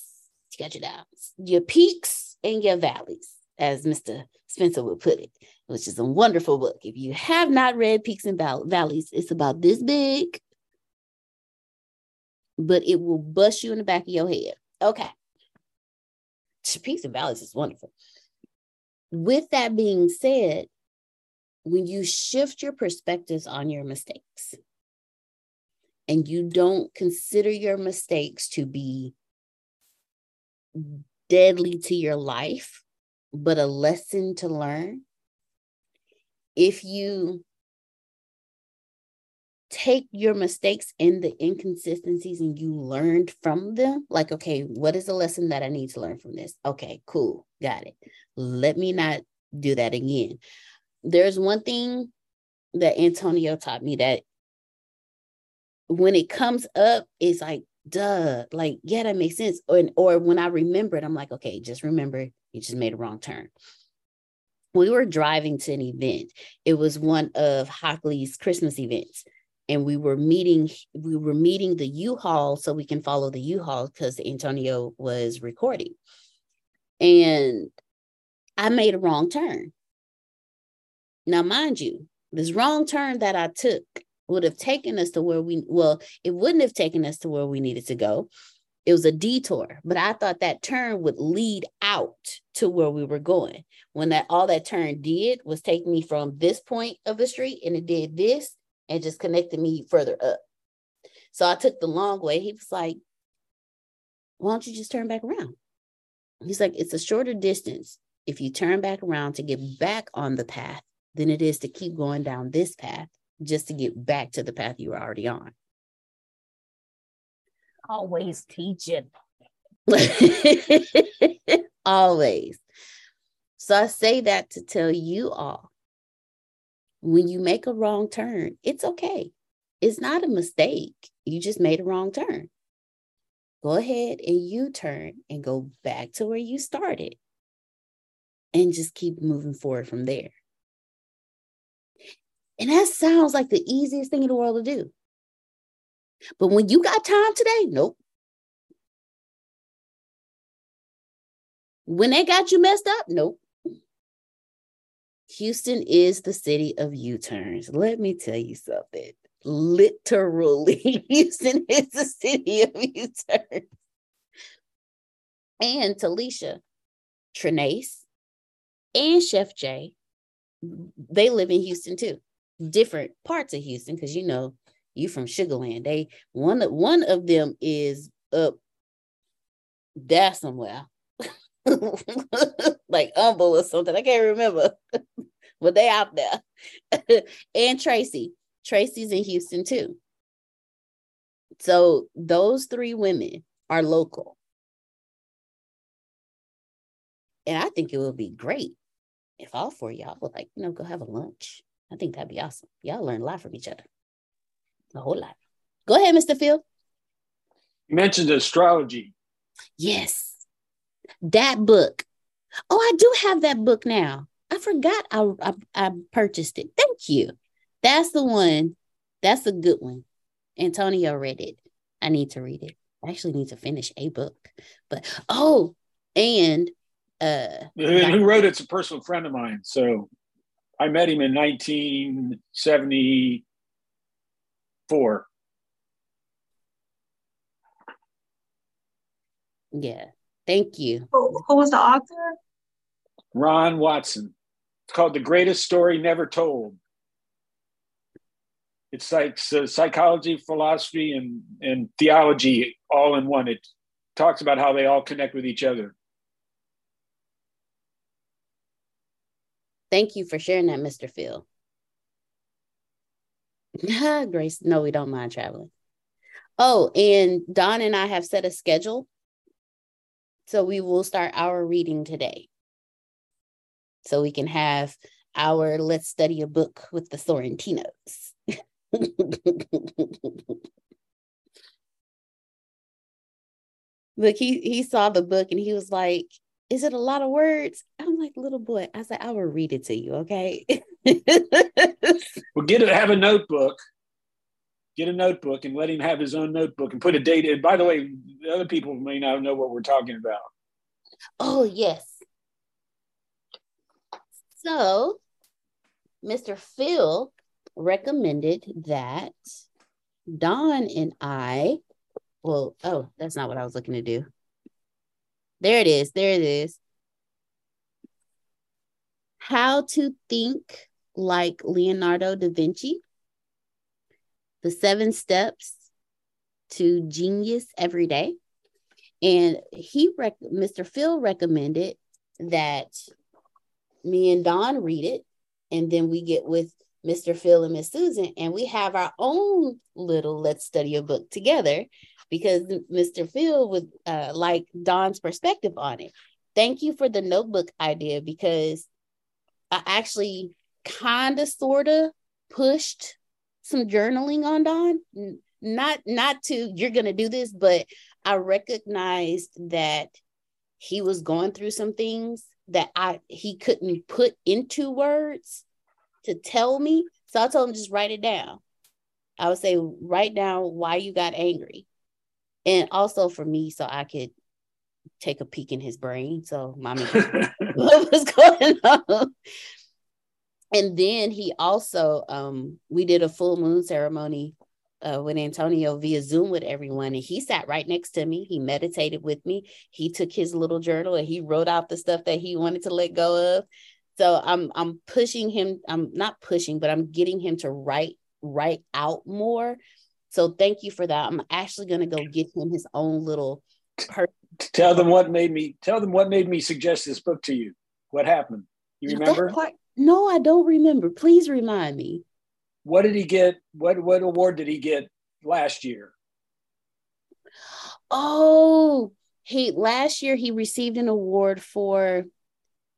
you got your downs, your peaks and your valleys, as Mr. Spencer would put it, which is a wonderful book. If you have not read Peaks and Valleys, it's about this big, but it will bust you in the back of your head. Okay. Peaks and Valleys is wonderful. With that being said, when you shift your perspectives on your mistakes and you don't consider your mistakes to be deadly to your life, but a lesson to learn, if you take your mistakes and the inconsistencies and you learned from them like okay what is the lesson that i need to learn from this? Okay cool got it. Let me not do that again. There's one thing that antonio taught me that when it comes up it's like duh like yeah that makes sense. Or, or when i remember it i'm like okay just remember you just made a wrong turn. We were driving to an event. It was one of hockley's christmas events and we were meeting we were meeting the u-haul so we can follow the u-haul because antonio was recording. And i made a wrong turn. Now mind you this wrong turn that i took would have taken us to where we well it wouldn't have taken us to where we needed to go. It was a detour but i thought that turn would lead out to where we were going when that all that turn did was take me from this point of the street and it did this and just connected me further up. So I took the long way. He was like, why don't you just turn back around? He's like, it's a shorter distance if you turn back around to get back on the path than it is to keep going down this path just to get back to the path you were already on. Always teaching. Always. So I say that to tell you all when you make a wrong turn, it's okay. It's not a mistake. You just made a wrong turn. Go ahead and you turn and go back to where you started and just keep moving forward from there. And that sounds like the easiest thing in the world to do. But when you got time today, nope. When they got you messed up, nope. Houston is the city of U turns. Let me tell you something. Literally, Houston is the city of U turns. And Talisha, Trinace, and Chef Jay, they live in Houston too. Different parts of Houston, because you know you from Sugar Land. They one one of them is up there somewhere. like Humble or something. I can't remember, but they out there. and Tracy. Tracy's in Houston too. So those three women are local. And I think it would be great if all four y'all would like, you know, go have a lunch. I think that'd be awesome. Y'all learn a lot from each other. A whole lot. Go ahead, Mr. Phil. You mentioned astrology. Yes. That book. Oh, I do have that book now. I forgot I, I, I purchased it. Thank you. That's the one That's a good one. Antonio read it. I need to read it. I actually need to finish a book. But oh, and uh who wrote it's a personal friend of mine. So I met him in 1974. Yeah. Thank you. Who, who was the author? Ron Watson. It's called The Greatest Story Never Told. It's like uh, psychology, philosophy, and, and theology all in one. It talks about how they all connect with each other. Thank you for sharing that, Mr. Phil. Grace, no, we don't mind traveling. Oh, and Don and I have set a schedule. So we will start our reading today. So we can have our let's study a book with the Sorrentinos. Look, he he saw the book and he was like, is it a lot of words? I'm like, little boy. I said, I will read it to you, okay? well, get it, have a notebook. Get a notebook and let him have his own notebook and put a date in. By the way, the other people may not know what we're talking about. Oh, yes. So, Mr. Phil recommended that Don and I, well, oh, that's not what I was looking to do. There it is. There it is. How to think like Leonardo da Vinci. The seven steps to genius every day. And he, rec- Mr. Phil recommended that me and Don read it. And then we get with Mr. Phil and Miss Susan, and we have our own little let's study a book together because Mr. Phil would uh, like Don's perspective on it. Thank you for the notebook idea because I actually kind of sort of pushed some journaling on Don. Not not to you're gonna do this, but I recognized that he was going through some things that I he couldn't put into words to tell me. So I told him just write it down. I would say write down why you got angry and also for me so i could take a peek in his brain so mommy what was going on and then he also um we did a full moon ceremony uh, with Antonio via Zoom with everyone, and he sat right next to me. He meditated with me. He took his little journal and he wrote out the stuff that he wanted to let go of. So I'm I'm pushing him. I'm not pushing, but I'm getting him to write write out more so thank you for that. I'm actually going to go get him his own little. Per- tell them what made me. Tell them what made me suggest this book to you. What happened? You remember? Quite, no, I don't remember. Please remind me. What did he get? What what award did he get last year? Oh, he last year he received an award for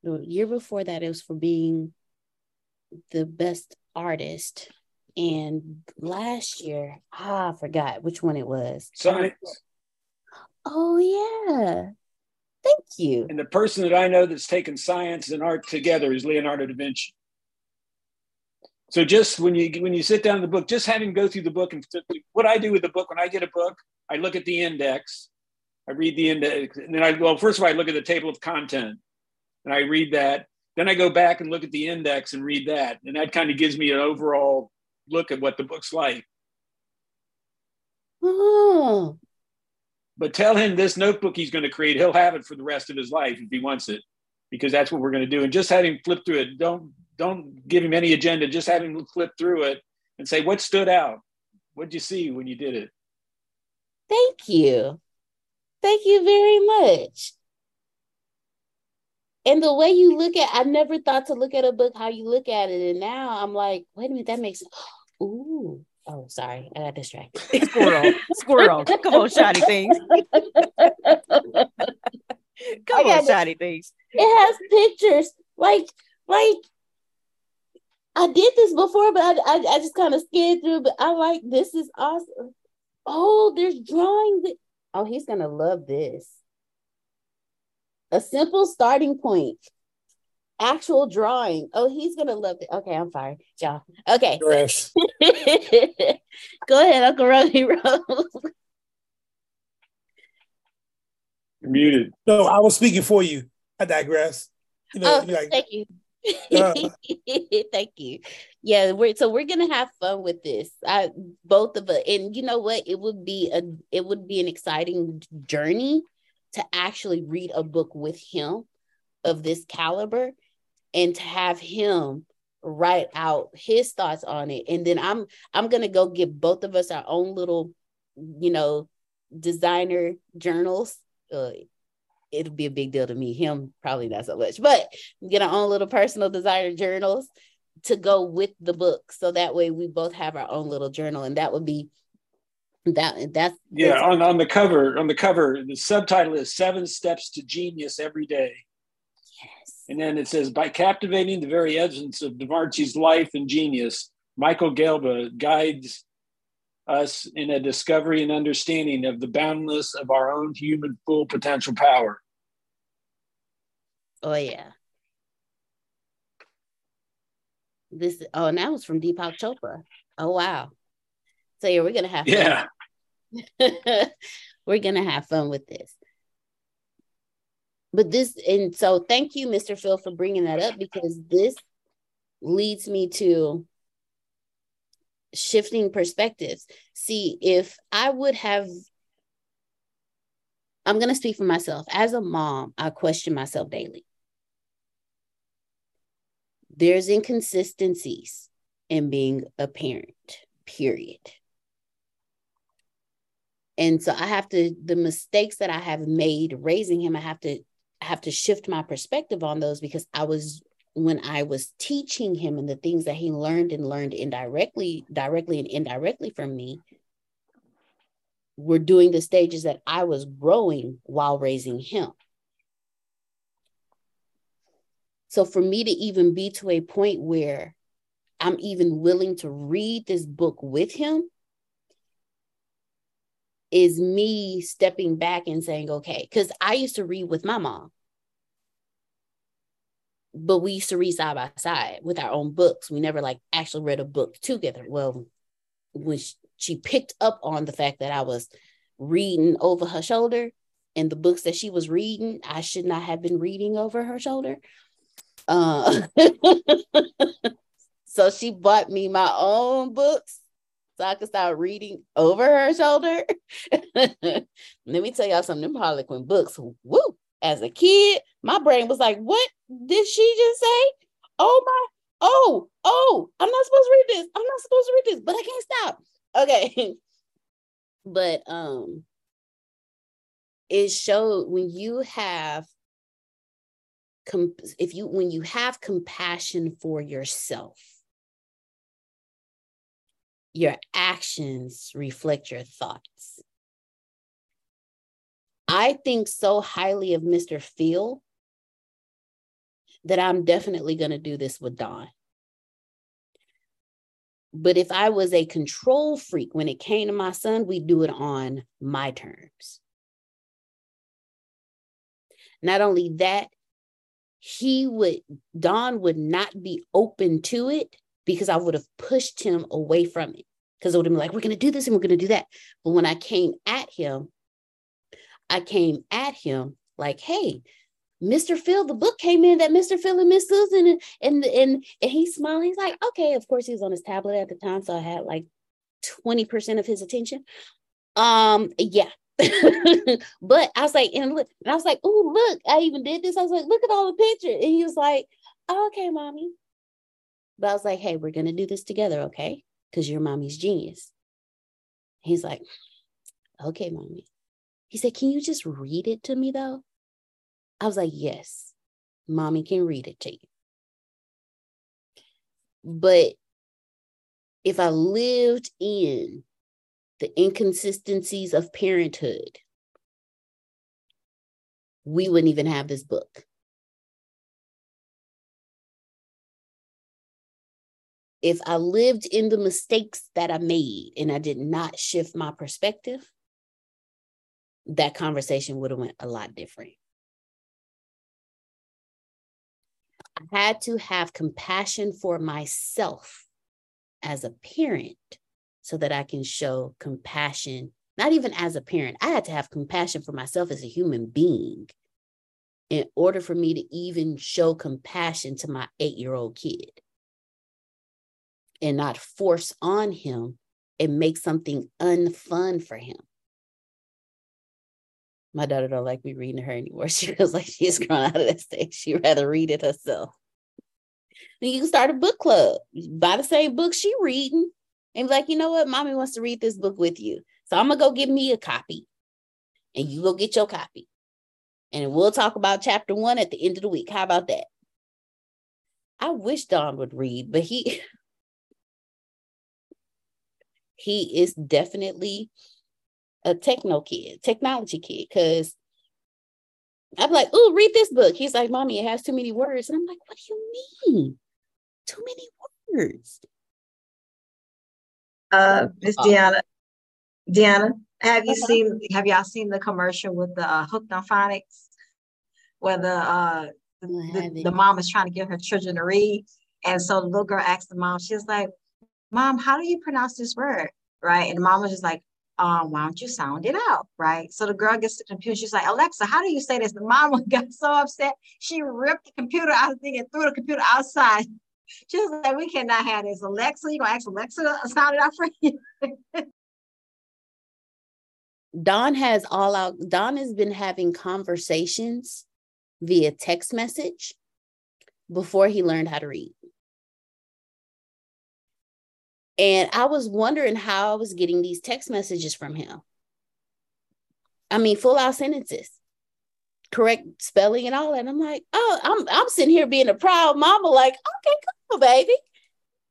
the year before that it was for being the best artist and last year, ah, I forgot which one it was. Science. Oh yeah. Thank you. And the person that I know that's taken science and art together is Leonardo da Vinci. So just when you when you sit down in the book, just having go through the book and what I do with the book when I get a book, I look at the index, I read the index, and then I well first of all I look at the table of content, and I read that. Then I go back and look at the index and read that, and that kind of gives me an overall look at what the book's like. Oh. But tell him this notebook he's going to create, he'll have it for the rest of his life if he wants it, because that's what we're going to do. And just have him flip through it. Don't don't give him any agenda. Just have him flip through it and say what stood out. What'd you see when you did it? Thank you. Thank you very much. And the way you look at, I never thought to look at a book how you look at it, and now I'm like, wait a minute, that makes Ooh. Oh, sorry. I got distracted. Squirrel. Squirrel. Come on, shiny things. Come on, shiny things. It has pictures. Like, like I did this before, but I, I, I just kind of skimmed through. But I like this is awesome. Oh, there's drawings. Oh, he's gonna love this. A simple starting point. Actual drawing. Oh, he's gonna love it. Okay, I'm sorry, y'all. Okay. Yes. Go ahead, Uncle Rosie Rose. You're muted. No, I was speaking for you. I digress. You know, oh, like, thank you. uh, thank you. Yeah, we're so we're gonna have fun with this. I both of us, and you know what? It would be a it would be an exciting journey to actually read a book with him of this caliber and to have him write out his thoughts on it. And then i'm i'm gonna go get both of us our own little you know designer journals. Uh, it'll be a big deal to me. Him probably not so much but get our own little personal designer journals to go with the book. So that way we both have our own little journal and that would be that that's Yeah, on, on the cover, on the cover, the subtitle is Seven Steps to Genius Every Day. Yes And then it says, by captivating the very essence of DeMarchi's life and genius, Michael Gelba guides us in a discovery and understanding of the boundless of our own human full potential power. oh yeah this oh and that was from deepak chopra oh wow so yeah we're gonna have fun. Yeah. we're gonna have fun with this but this and so thank you mr phil for bringing that up because this leads me to shifting perspectives. See if i would have i'm going to speak for myself. As a mom i question myself daily. There's inconsistencies in being a parent period. And so i have to the mistakes that i have made raising him i have to have to shift my perspective on those because i was when i was teaching him and the things that he learned and learned indirectly directly and indirectly from me were doing the stages that i was growing while raising him. So for me to even be to a point where i'm even willing to read this book with him is me stepping back and saying, okay, because I used to read with my mom, but we used to read side by side with our own books. We never like actually read a book together. Well, when she, she picked up on the fact that I was reading over her shoulder and the books that she was reading, I should not have been reading over her shoulder. Uh, so she bought me my own books so I could start reading over her shoulder. Let me tell y'all something. Them Harlequin books, woo! As a kid, my brain was like, "What did she just say? Oh my! Oh, oh! I'm not supposed to read this. I'm not supposed to read this, but I can't stop." Okay, but um, it showed when you have if you when you have compassion for yourself your actions reflect your thoughts. I think so highly of Mr. Phil that I'm definitely going to do this with Don. But if I was a control freak when it came to my son, we'd do it on my terms. Not only that, he would, Don would not be open to it because I would have pushed him away from it. Because it would have been like, we're going to do this and we're going to do that. But when I came at him, I came at him like, hey, Mr. Phil, the book came in that Mr. Phil and Miss Susan and and and, and he smiled. He's like, okay, of course he was on his tablet at the time, so I had like 20% of his attention. Um, yeah. but I was like, and look, and I was like, oh, look, I even did this. I was like, look at all the pictures. And he was like, okay, mommy. But I was like, hey, we're gonna do this together, okay? Because you're mommy's genius. He's like, okay, mommy. He said, can you just read it to me though? I was like, yes, mommy can read it to you. But if I lived in the inconsistencies of parenthood, we wouldn't even have this book. If I lived in the mistakes that I made and I did not shift my perspective, that conversation would have went a lot different. I had to have compassion for myself as a parent so that I can show compassion, not even as a parent. I had to have compassion for myself as a human being in order for me to even show compassion to my eight year old kid and not force on him and make something unfun for him. My daughter don't like me reading her anymore. She feels like she's grown out of that stage. She'd rather read it herself. Then you can start a book club. Buy the same book she reading. And be like, you know what? Mommy wants to read this book with you. So I'm gonna go get me a copy. And you go get your copy. And we'll talk about chapter one at the end of the week. How about that? I wish Don would read, but he he is definitely a techno kid, technology kid, because I'm like, oh, read this book. He's like, mommy, it has too many words. And I'm like, what do you mean? Too many words. Uh, Miss uh, Deanna, Deanna, have you uh-huh. seen, have y'all seen the commercial with the uh, Hooked on Phonics? Where the, uh, the, the, the mom is trying to get her children to read. And so the little girl asked the mom, she's like, Mom, how do you pronounce this word? Right. And mom was just like, um, why don't you sound it out? Right. So the girl gets to the computer. She's like, Alexa, how do you say this? The mom got so upset. She ripped the computer out of the thing and threw the computer outside. She was like, we cannot have this. Alexa, you gonna ask Alexa to sound it out for you? Don has all out, Don has been having conversations via text message before he learned how to read. And I was wondering how I was getting these text messages from him. I mean, full out sentences, correct spelling and all that. And I'm like, oh, I'm I'm sitting here being a proud mama, like, okay, cool, baby.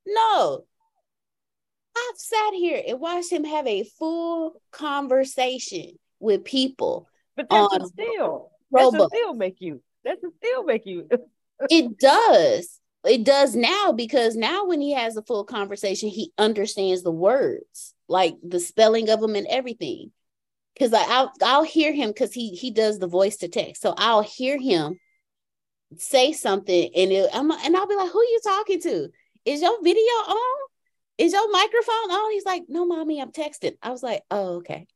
No. I've sat here and watched him have a full conversation with people. But that's a still that's a still make you that's a still make you it does it does now because now when he has a full conversation, he understands the words, like the spelling of them and everything. Because I'll I'll hear him because he he does the voice to text, so I'll hear him say something, and it, I'm and I'll be like, "Who you talking to? Is your video on? Is your microphone on?" He's like, "No, mommy, I'm texting." I was like, "Oh, okay."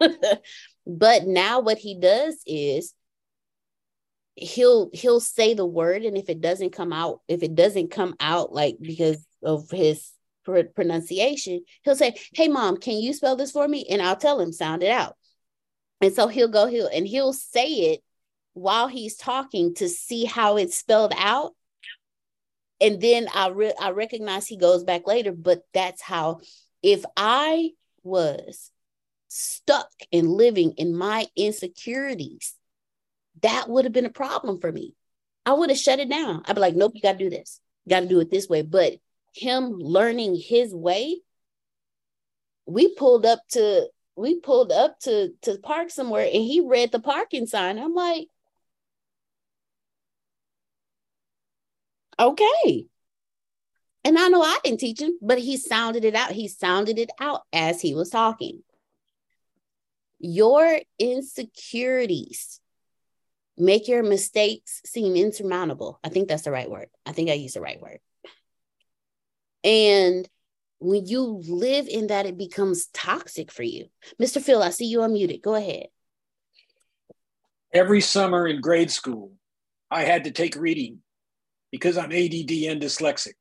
but now what he does is he'll he'll say the word and if it doesn't come out if it doesn't come out like because of his pr- pronunciation he'll say hey mom can you spell this for me? And i'll tell him sound it out. And so he'll go he'll and he'll say it while he's talking to see how it's spelled out. And then i re- i recognize he goes back later but that's how if i was stuck and living in my insecurities that would have been a problem for me. I would have shut it down. I'd be like, nope, you got to do this. Got to do it this way. But him learning his way, we pulled up to we pulled up to to park somewhere and he read the parking sign. I'm like, okay. And I know I didn't teach him, but he sounded it out. He sounded it out as he was talking. Your insecurities make your mistakes seem insurmountable. I think that's the right word. I think I use the right word. And when you live in that, it becomes toxic for you. Mr. Phil, I see you unmuted. Go ahead. Every summer in grade school, I had to take reading because I'm ADD and dyslexic.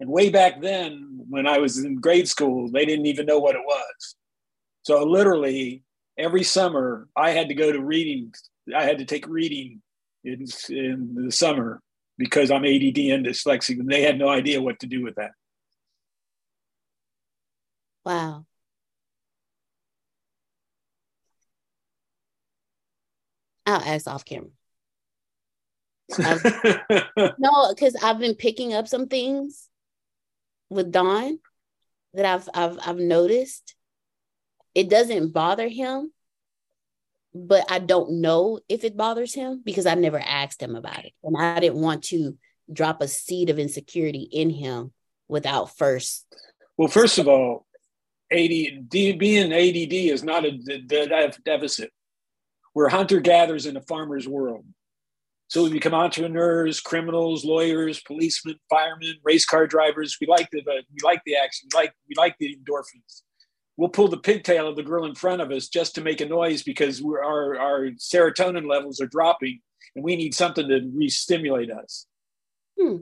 And way back then, when I was in grade school, they didn't even know what it was. So literally, every summer, I had to go to reading I had to take reading in, in the summer because I'm ADD and dyslexic, and they had no idea what to do with that. Wow. I'll ask off camera. no, because I've been picking up some things with Don that I've I've I've noticed. It doesn't bother him, but I don't know if it bothers him because I never asked him about it. And I didn't want to drop a seed of insecurity in him without first. Well, first of all, AD, being ADD is not a deficit. We're hunter gatherers in a farmer's world. So we become entrepreneurs, criminals, lawyers, policemen, firemen, race car drivers. We like the we like the action. We like we like the endorphins. We'll pull the pigtail of the girl in front of us just to make a noise because our our serotonin levels are dropping, and we need something to re-stimulate us. Hmm.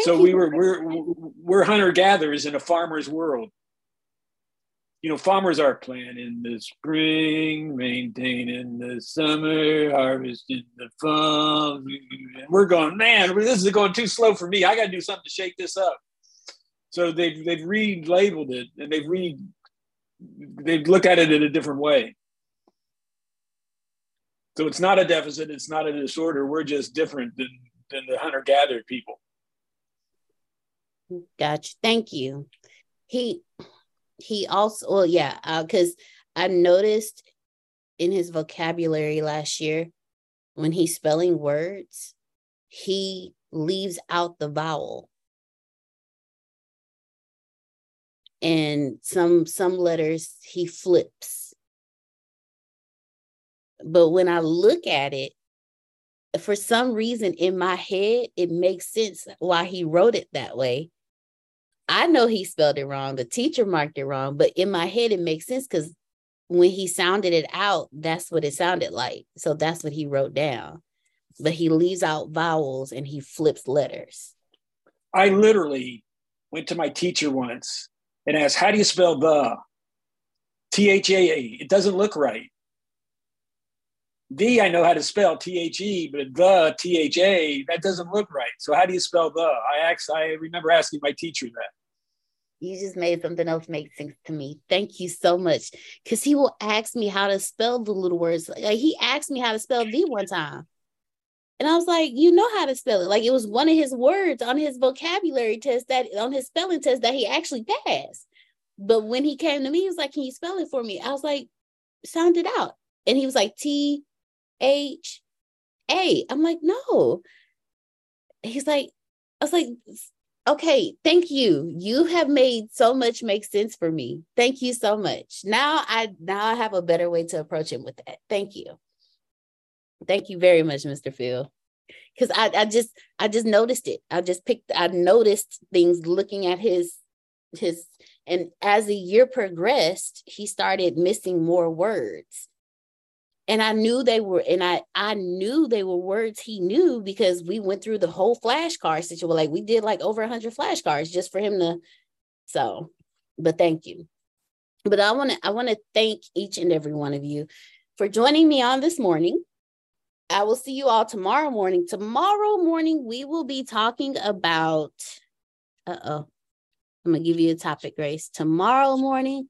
so we were we're we're hunter gatherers in a farmer's world you know, farmers are planting the spring, maintaining the summer, harvesting the fall. And we're going, man, this is going too slow for me. I got to do something to shake this up. So they've they've relabeled it and they've re they've looked at it in a different way. So it's not a deficit, it's not a disorder. We're just different than than the hunter gatherer people. Gotcha. Thank you. He he also well yeah because uh, i noticed in his vocabulary last year when he's spelling words he leaves out the vowel and some some letters he flips but when i look at it for some reason in my head it makes sense why he wrote it that way I know he spelled it wrong. The teacher marked it wrong, but in my head, it makes sense because when he sounded it out, that's what it sounded like. So that's what he wrote down. But he leaves out vowels and he flips letters. I literally went to my teacher once and asked, How do you spell the? T H A A. It doesn't look right. D, I know how to spell T H E, but the T H A, that doesn't look right. So how do you spell the? I asked, I remember asking my teacher that. You just made something else make sense to me. Thank you so much. Because he will ask me how to spell the little words. Like he asked me how to spell the one time. And I was like, you know how to spell it. Like it was one of his words on his vocabulary test that on his spelling test that he actually passed. But when he came to me, he was like, Can you spell it for me? I was like, sound it out. And he was like, T H A. I'm like, no. He's like, I was like, okay, thank you. You have made so much make sense for me. Thank you so much. Now I now I have a better way to approach him with that. Thank you. Thank you very much, Mr. Phil. Because I, I just I just noticed it. I just picked I noticed things looking at his his and as the year progressed, he started missing more words and i knew they were and i i knew they were words he knew because we went through the whole flashcard situation like we did like over 100 flashcards just for him to so but thank you but i want to i want to thank each and every one of you for joining me on this morning i will see you all tomorrow morning tomorrow morning we will be talking about uh-oh i'm gonna give you a topic grace tomorrow morning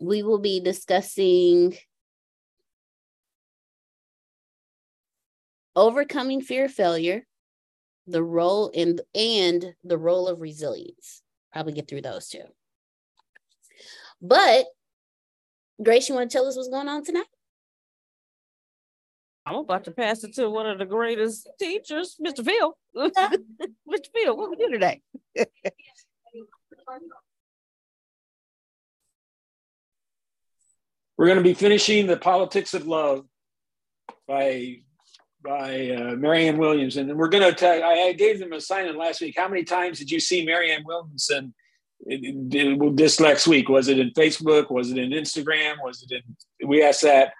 we will be discussing overcoming fear of failure, the role in and the role of resilience. Probably get through those two. But Grace, you want to tell us what's going on tonight? I'm about to pass it to one of the greatest teachers, Mr. Phil. Mr. Phil, what we do today? We're going to be finishing The Politics of Love by by uh, Marianne Williamson. And we're going to tell, I, I gave them a assignment last week. How many times did you see Marianne Williamson this next week? Was it in Facebook? Was it in Instagram? Was it in, we asked that.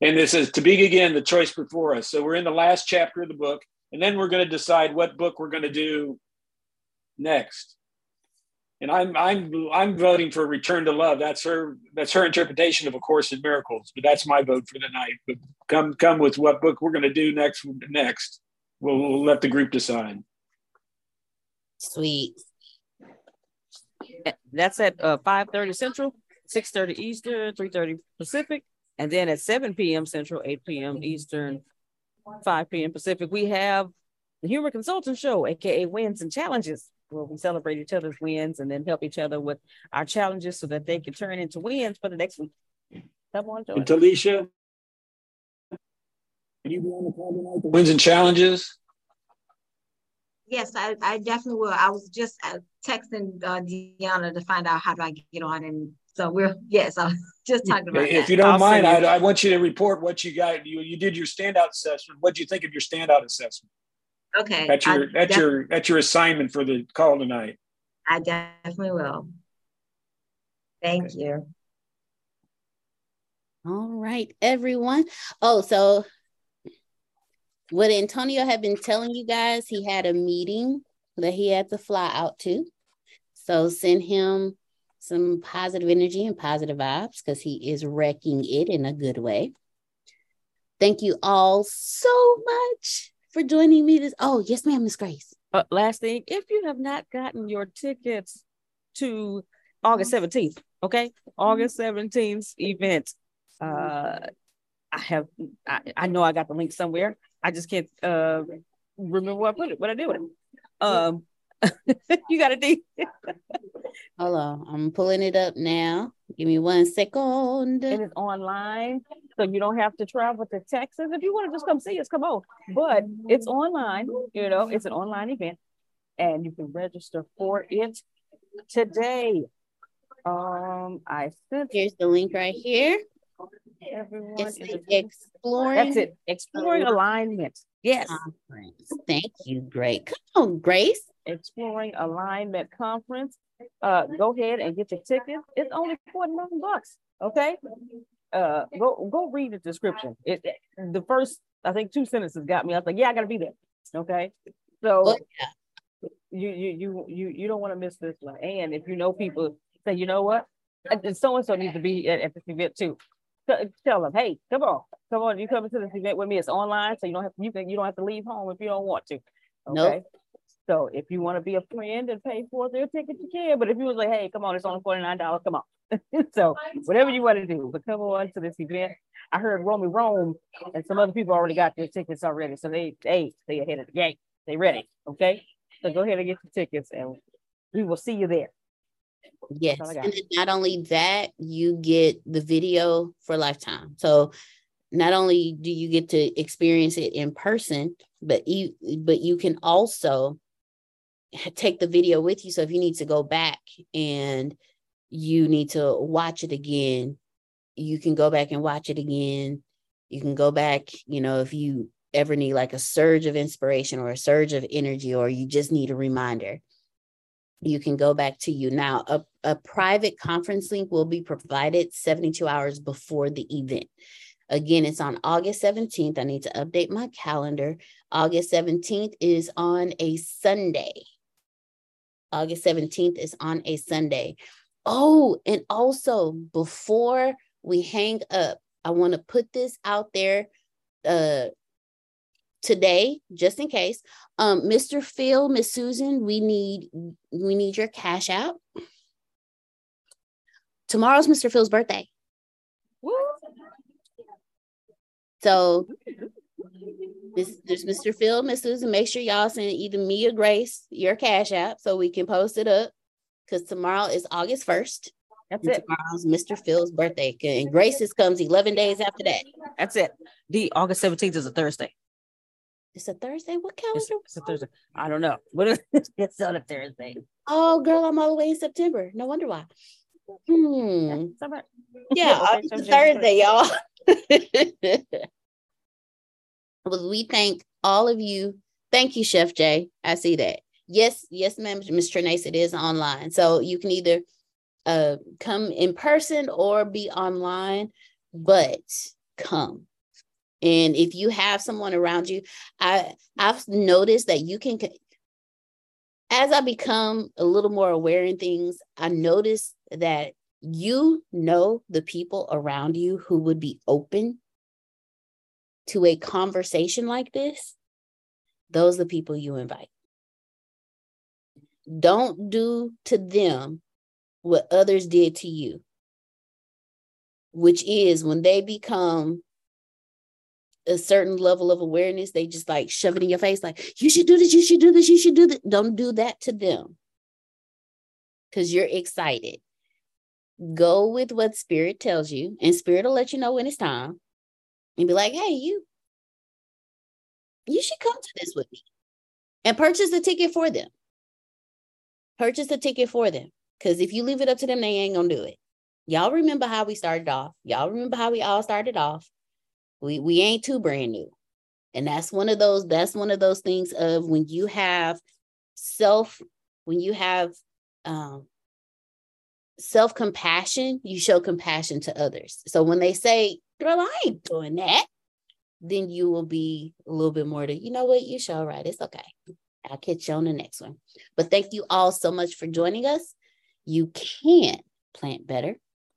And this is to be again the choice before us. So we're in the last chapter of the book. And then we're going to decide what book we're going to do next and I'm I'm I'm voting for Return to Love. That's her that's her interpretation of A Course in Miracles. But that's my vote for the night. But come come with what book we're going to do next. Next, we'll, we'll let the group decide. Sweet. That's at uh, five thirty Central, six thirty Eastern, three thirty Pacific, and then at seven p.m. Central, eight p.m. Eastern, five p.m. Pacific. We have the Humor Consultant Show, aka Wins and Challenges where we celebrate each other's wins and then help each other with our challenges so that they can turn into wins for the next week. Come on, Joy. And Talisha, can you be on the call tonight? The wins and challenges. Yes, I, I definitely will. I was just uh, texting uh, Deanna to find out how do I get on, and So we're yes, I'm just talking about it. If that. you don't I'll mind, I, I want you to report what you got. You you did your standout assessment. What do you think of your standout assessment? Okay. That's your I that's def- your that's your assignment for the call tonight. I definitely will. Thank you. All right, everyone. Oh, so what Antonio had been telling you guys, he had a meeting that he had to fly out to. So send him some positive energy and positive vibes because he is wrecking it in a good way. Thank you all so much for joining me this. Oh, yes, ma'am, Miss Grace. Uh, last thing, if you have not gotten your tickets to August 17th, okay? August 17th event. Uh I have I, I know I got the link somewhere. I just can't uh remember what I put it, what I did with it. Um you got a D. Hold on, I'm pulling it up now. Give me one second. It is online. So you don't have to travel to Texas. If you want to just come see us, come on. But it's online, you know, it's an online event and you can register for it today. Um, I sent Here's the link right here. Everyone. It's is the exploring. That's it. Exploring alignment. Yes. Conference. Thank you, Great. Come on, Grace. Exploring Alignment Conference. Uh, go ahead and get your ticket. It's only 49 bucks. Okay. Uh, go go read the description. It, it- the first, I think, two sentences got me. I was like, yeah, I gotta be there. Okay. So Oh, you you you you you don't want to miss this one. And if you know people, say, you know what, so and so needs to be at, at this event too. Tell them, hey, come on, come on, you coming to this event with me. It's online, so you don't have you can you don't have to leave home if you don't want to. Nope. Okay. So if you want to be a friend and pay for their ticket, you can. But if you was like, hey, come on, it's only forty nine dollars, come on. so whatever you want to do, but come on to this event. I heard Romy Rome and some other people already got their tickets already, so they they they ahead of the game. They ready, okay? So go ahead and get your tickets, and we will see you there. Yes. And then not only that, you get the video for lifetime. So not only do you get to experience it in person, but you but you can also take the video with you. So if you need to go back and you need to watch it again, you can go back and watch it again. You can go back, you know, if you ever need like a surge of inspiration or a surge of energy, or you just need a reminder you can go back to you now. A, a private conference link will be provided 72 hours before the event. Again it's on august 17th i need to update my calendar. August 17th is on a sunday. August 17th is on a sunday. Oh and also before we hang up i want to put this out there uh today just in case um mr phil miss susan we need we need your cash app tomorrow's mr phil's birthday Woo. so this there's mr phil miss susan make sure y'all send either me or grace your cash app so we can post it up because tomorrow is august 1st That's and it. tomorrow's mr phil's birthday and grace's comes 11 days after that That's it. The August seventeenth is a Thursday. It's a thursday what calendar it's a Thursday. I don't know. What is it's on a Thursday? oh girl i'm all the way in september no wonder why hmm It's. Yeah, it's so Thursday, y'all. well, we thank all of you. Thank you, Chef Jay. I see that. Yes, yes, ma'am, Ms. Trinace, it is online. So you can either uh come in person or be online, but come. And if you have someone around you, I I've noticed that you can as I become a little more aware in things, I notice that you know the people around you who would be open to a conversation like this. Those are the people you invite. Don't do to them what others did to you, which is when they become a certain level of awareness, they just like shove it in your face, like, you should do this, you should do this, you should do that. Don't do that to them because you're excited. Go with what spirit tells you, and spirit will let you know when it's time and be like, hey, you, you should come to this with me and purchase a ticket for them. Purchase a ticket for them. Because if you leave it up to them, they ain't gonna do it. Y'all remember how we started off. Y'all remember how we all started off. We we ain't too brand new. And that's one of those that's one of those things of when you have self when you have um self compassion, you show compassion to others. So when they say, girl, I ain't doing that, then you will be a little bit more to, you know what, you show right. It's okay. I'll catch you on the next one. But thank you all so much for joining us. You can plant better.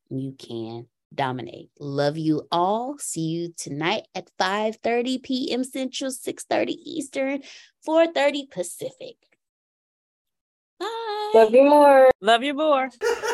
You can dominate. Love you all. See you tonight at 5 30 p.m. Central, 6 30 Eastern, 4 30 Pacific. Bye. Love you more. Love you more.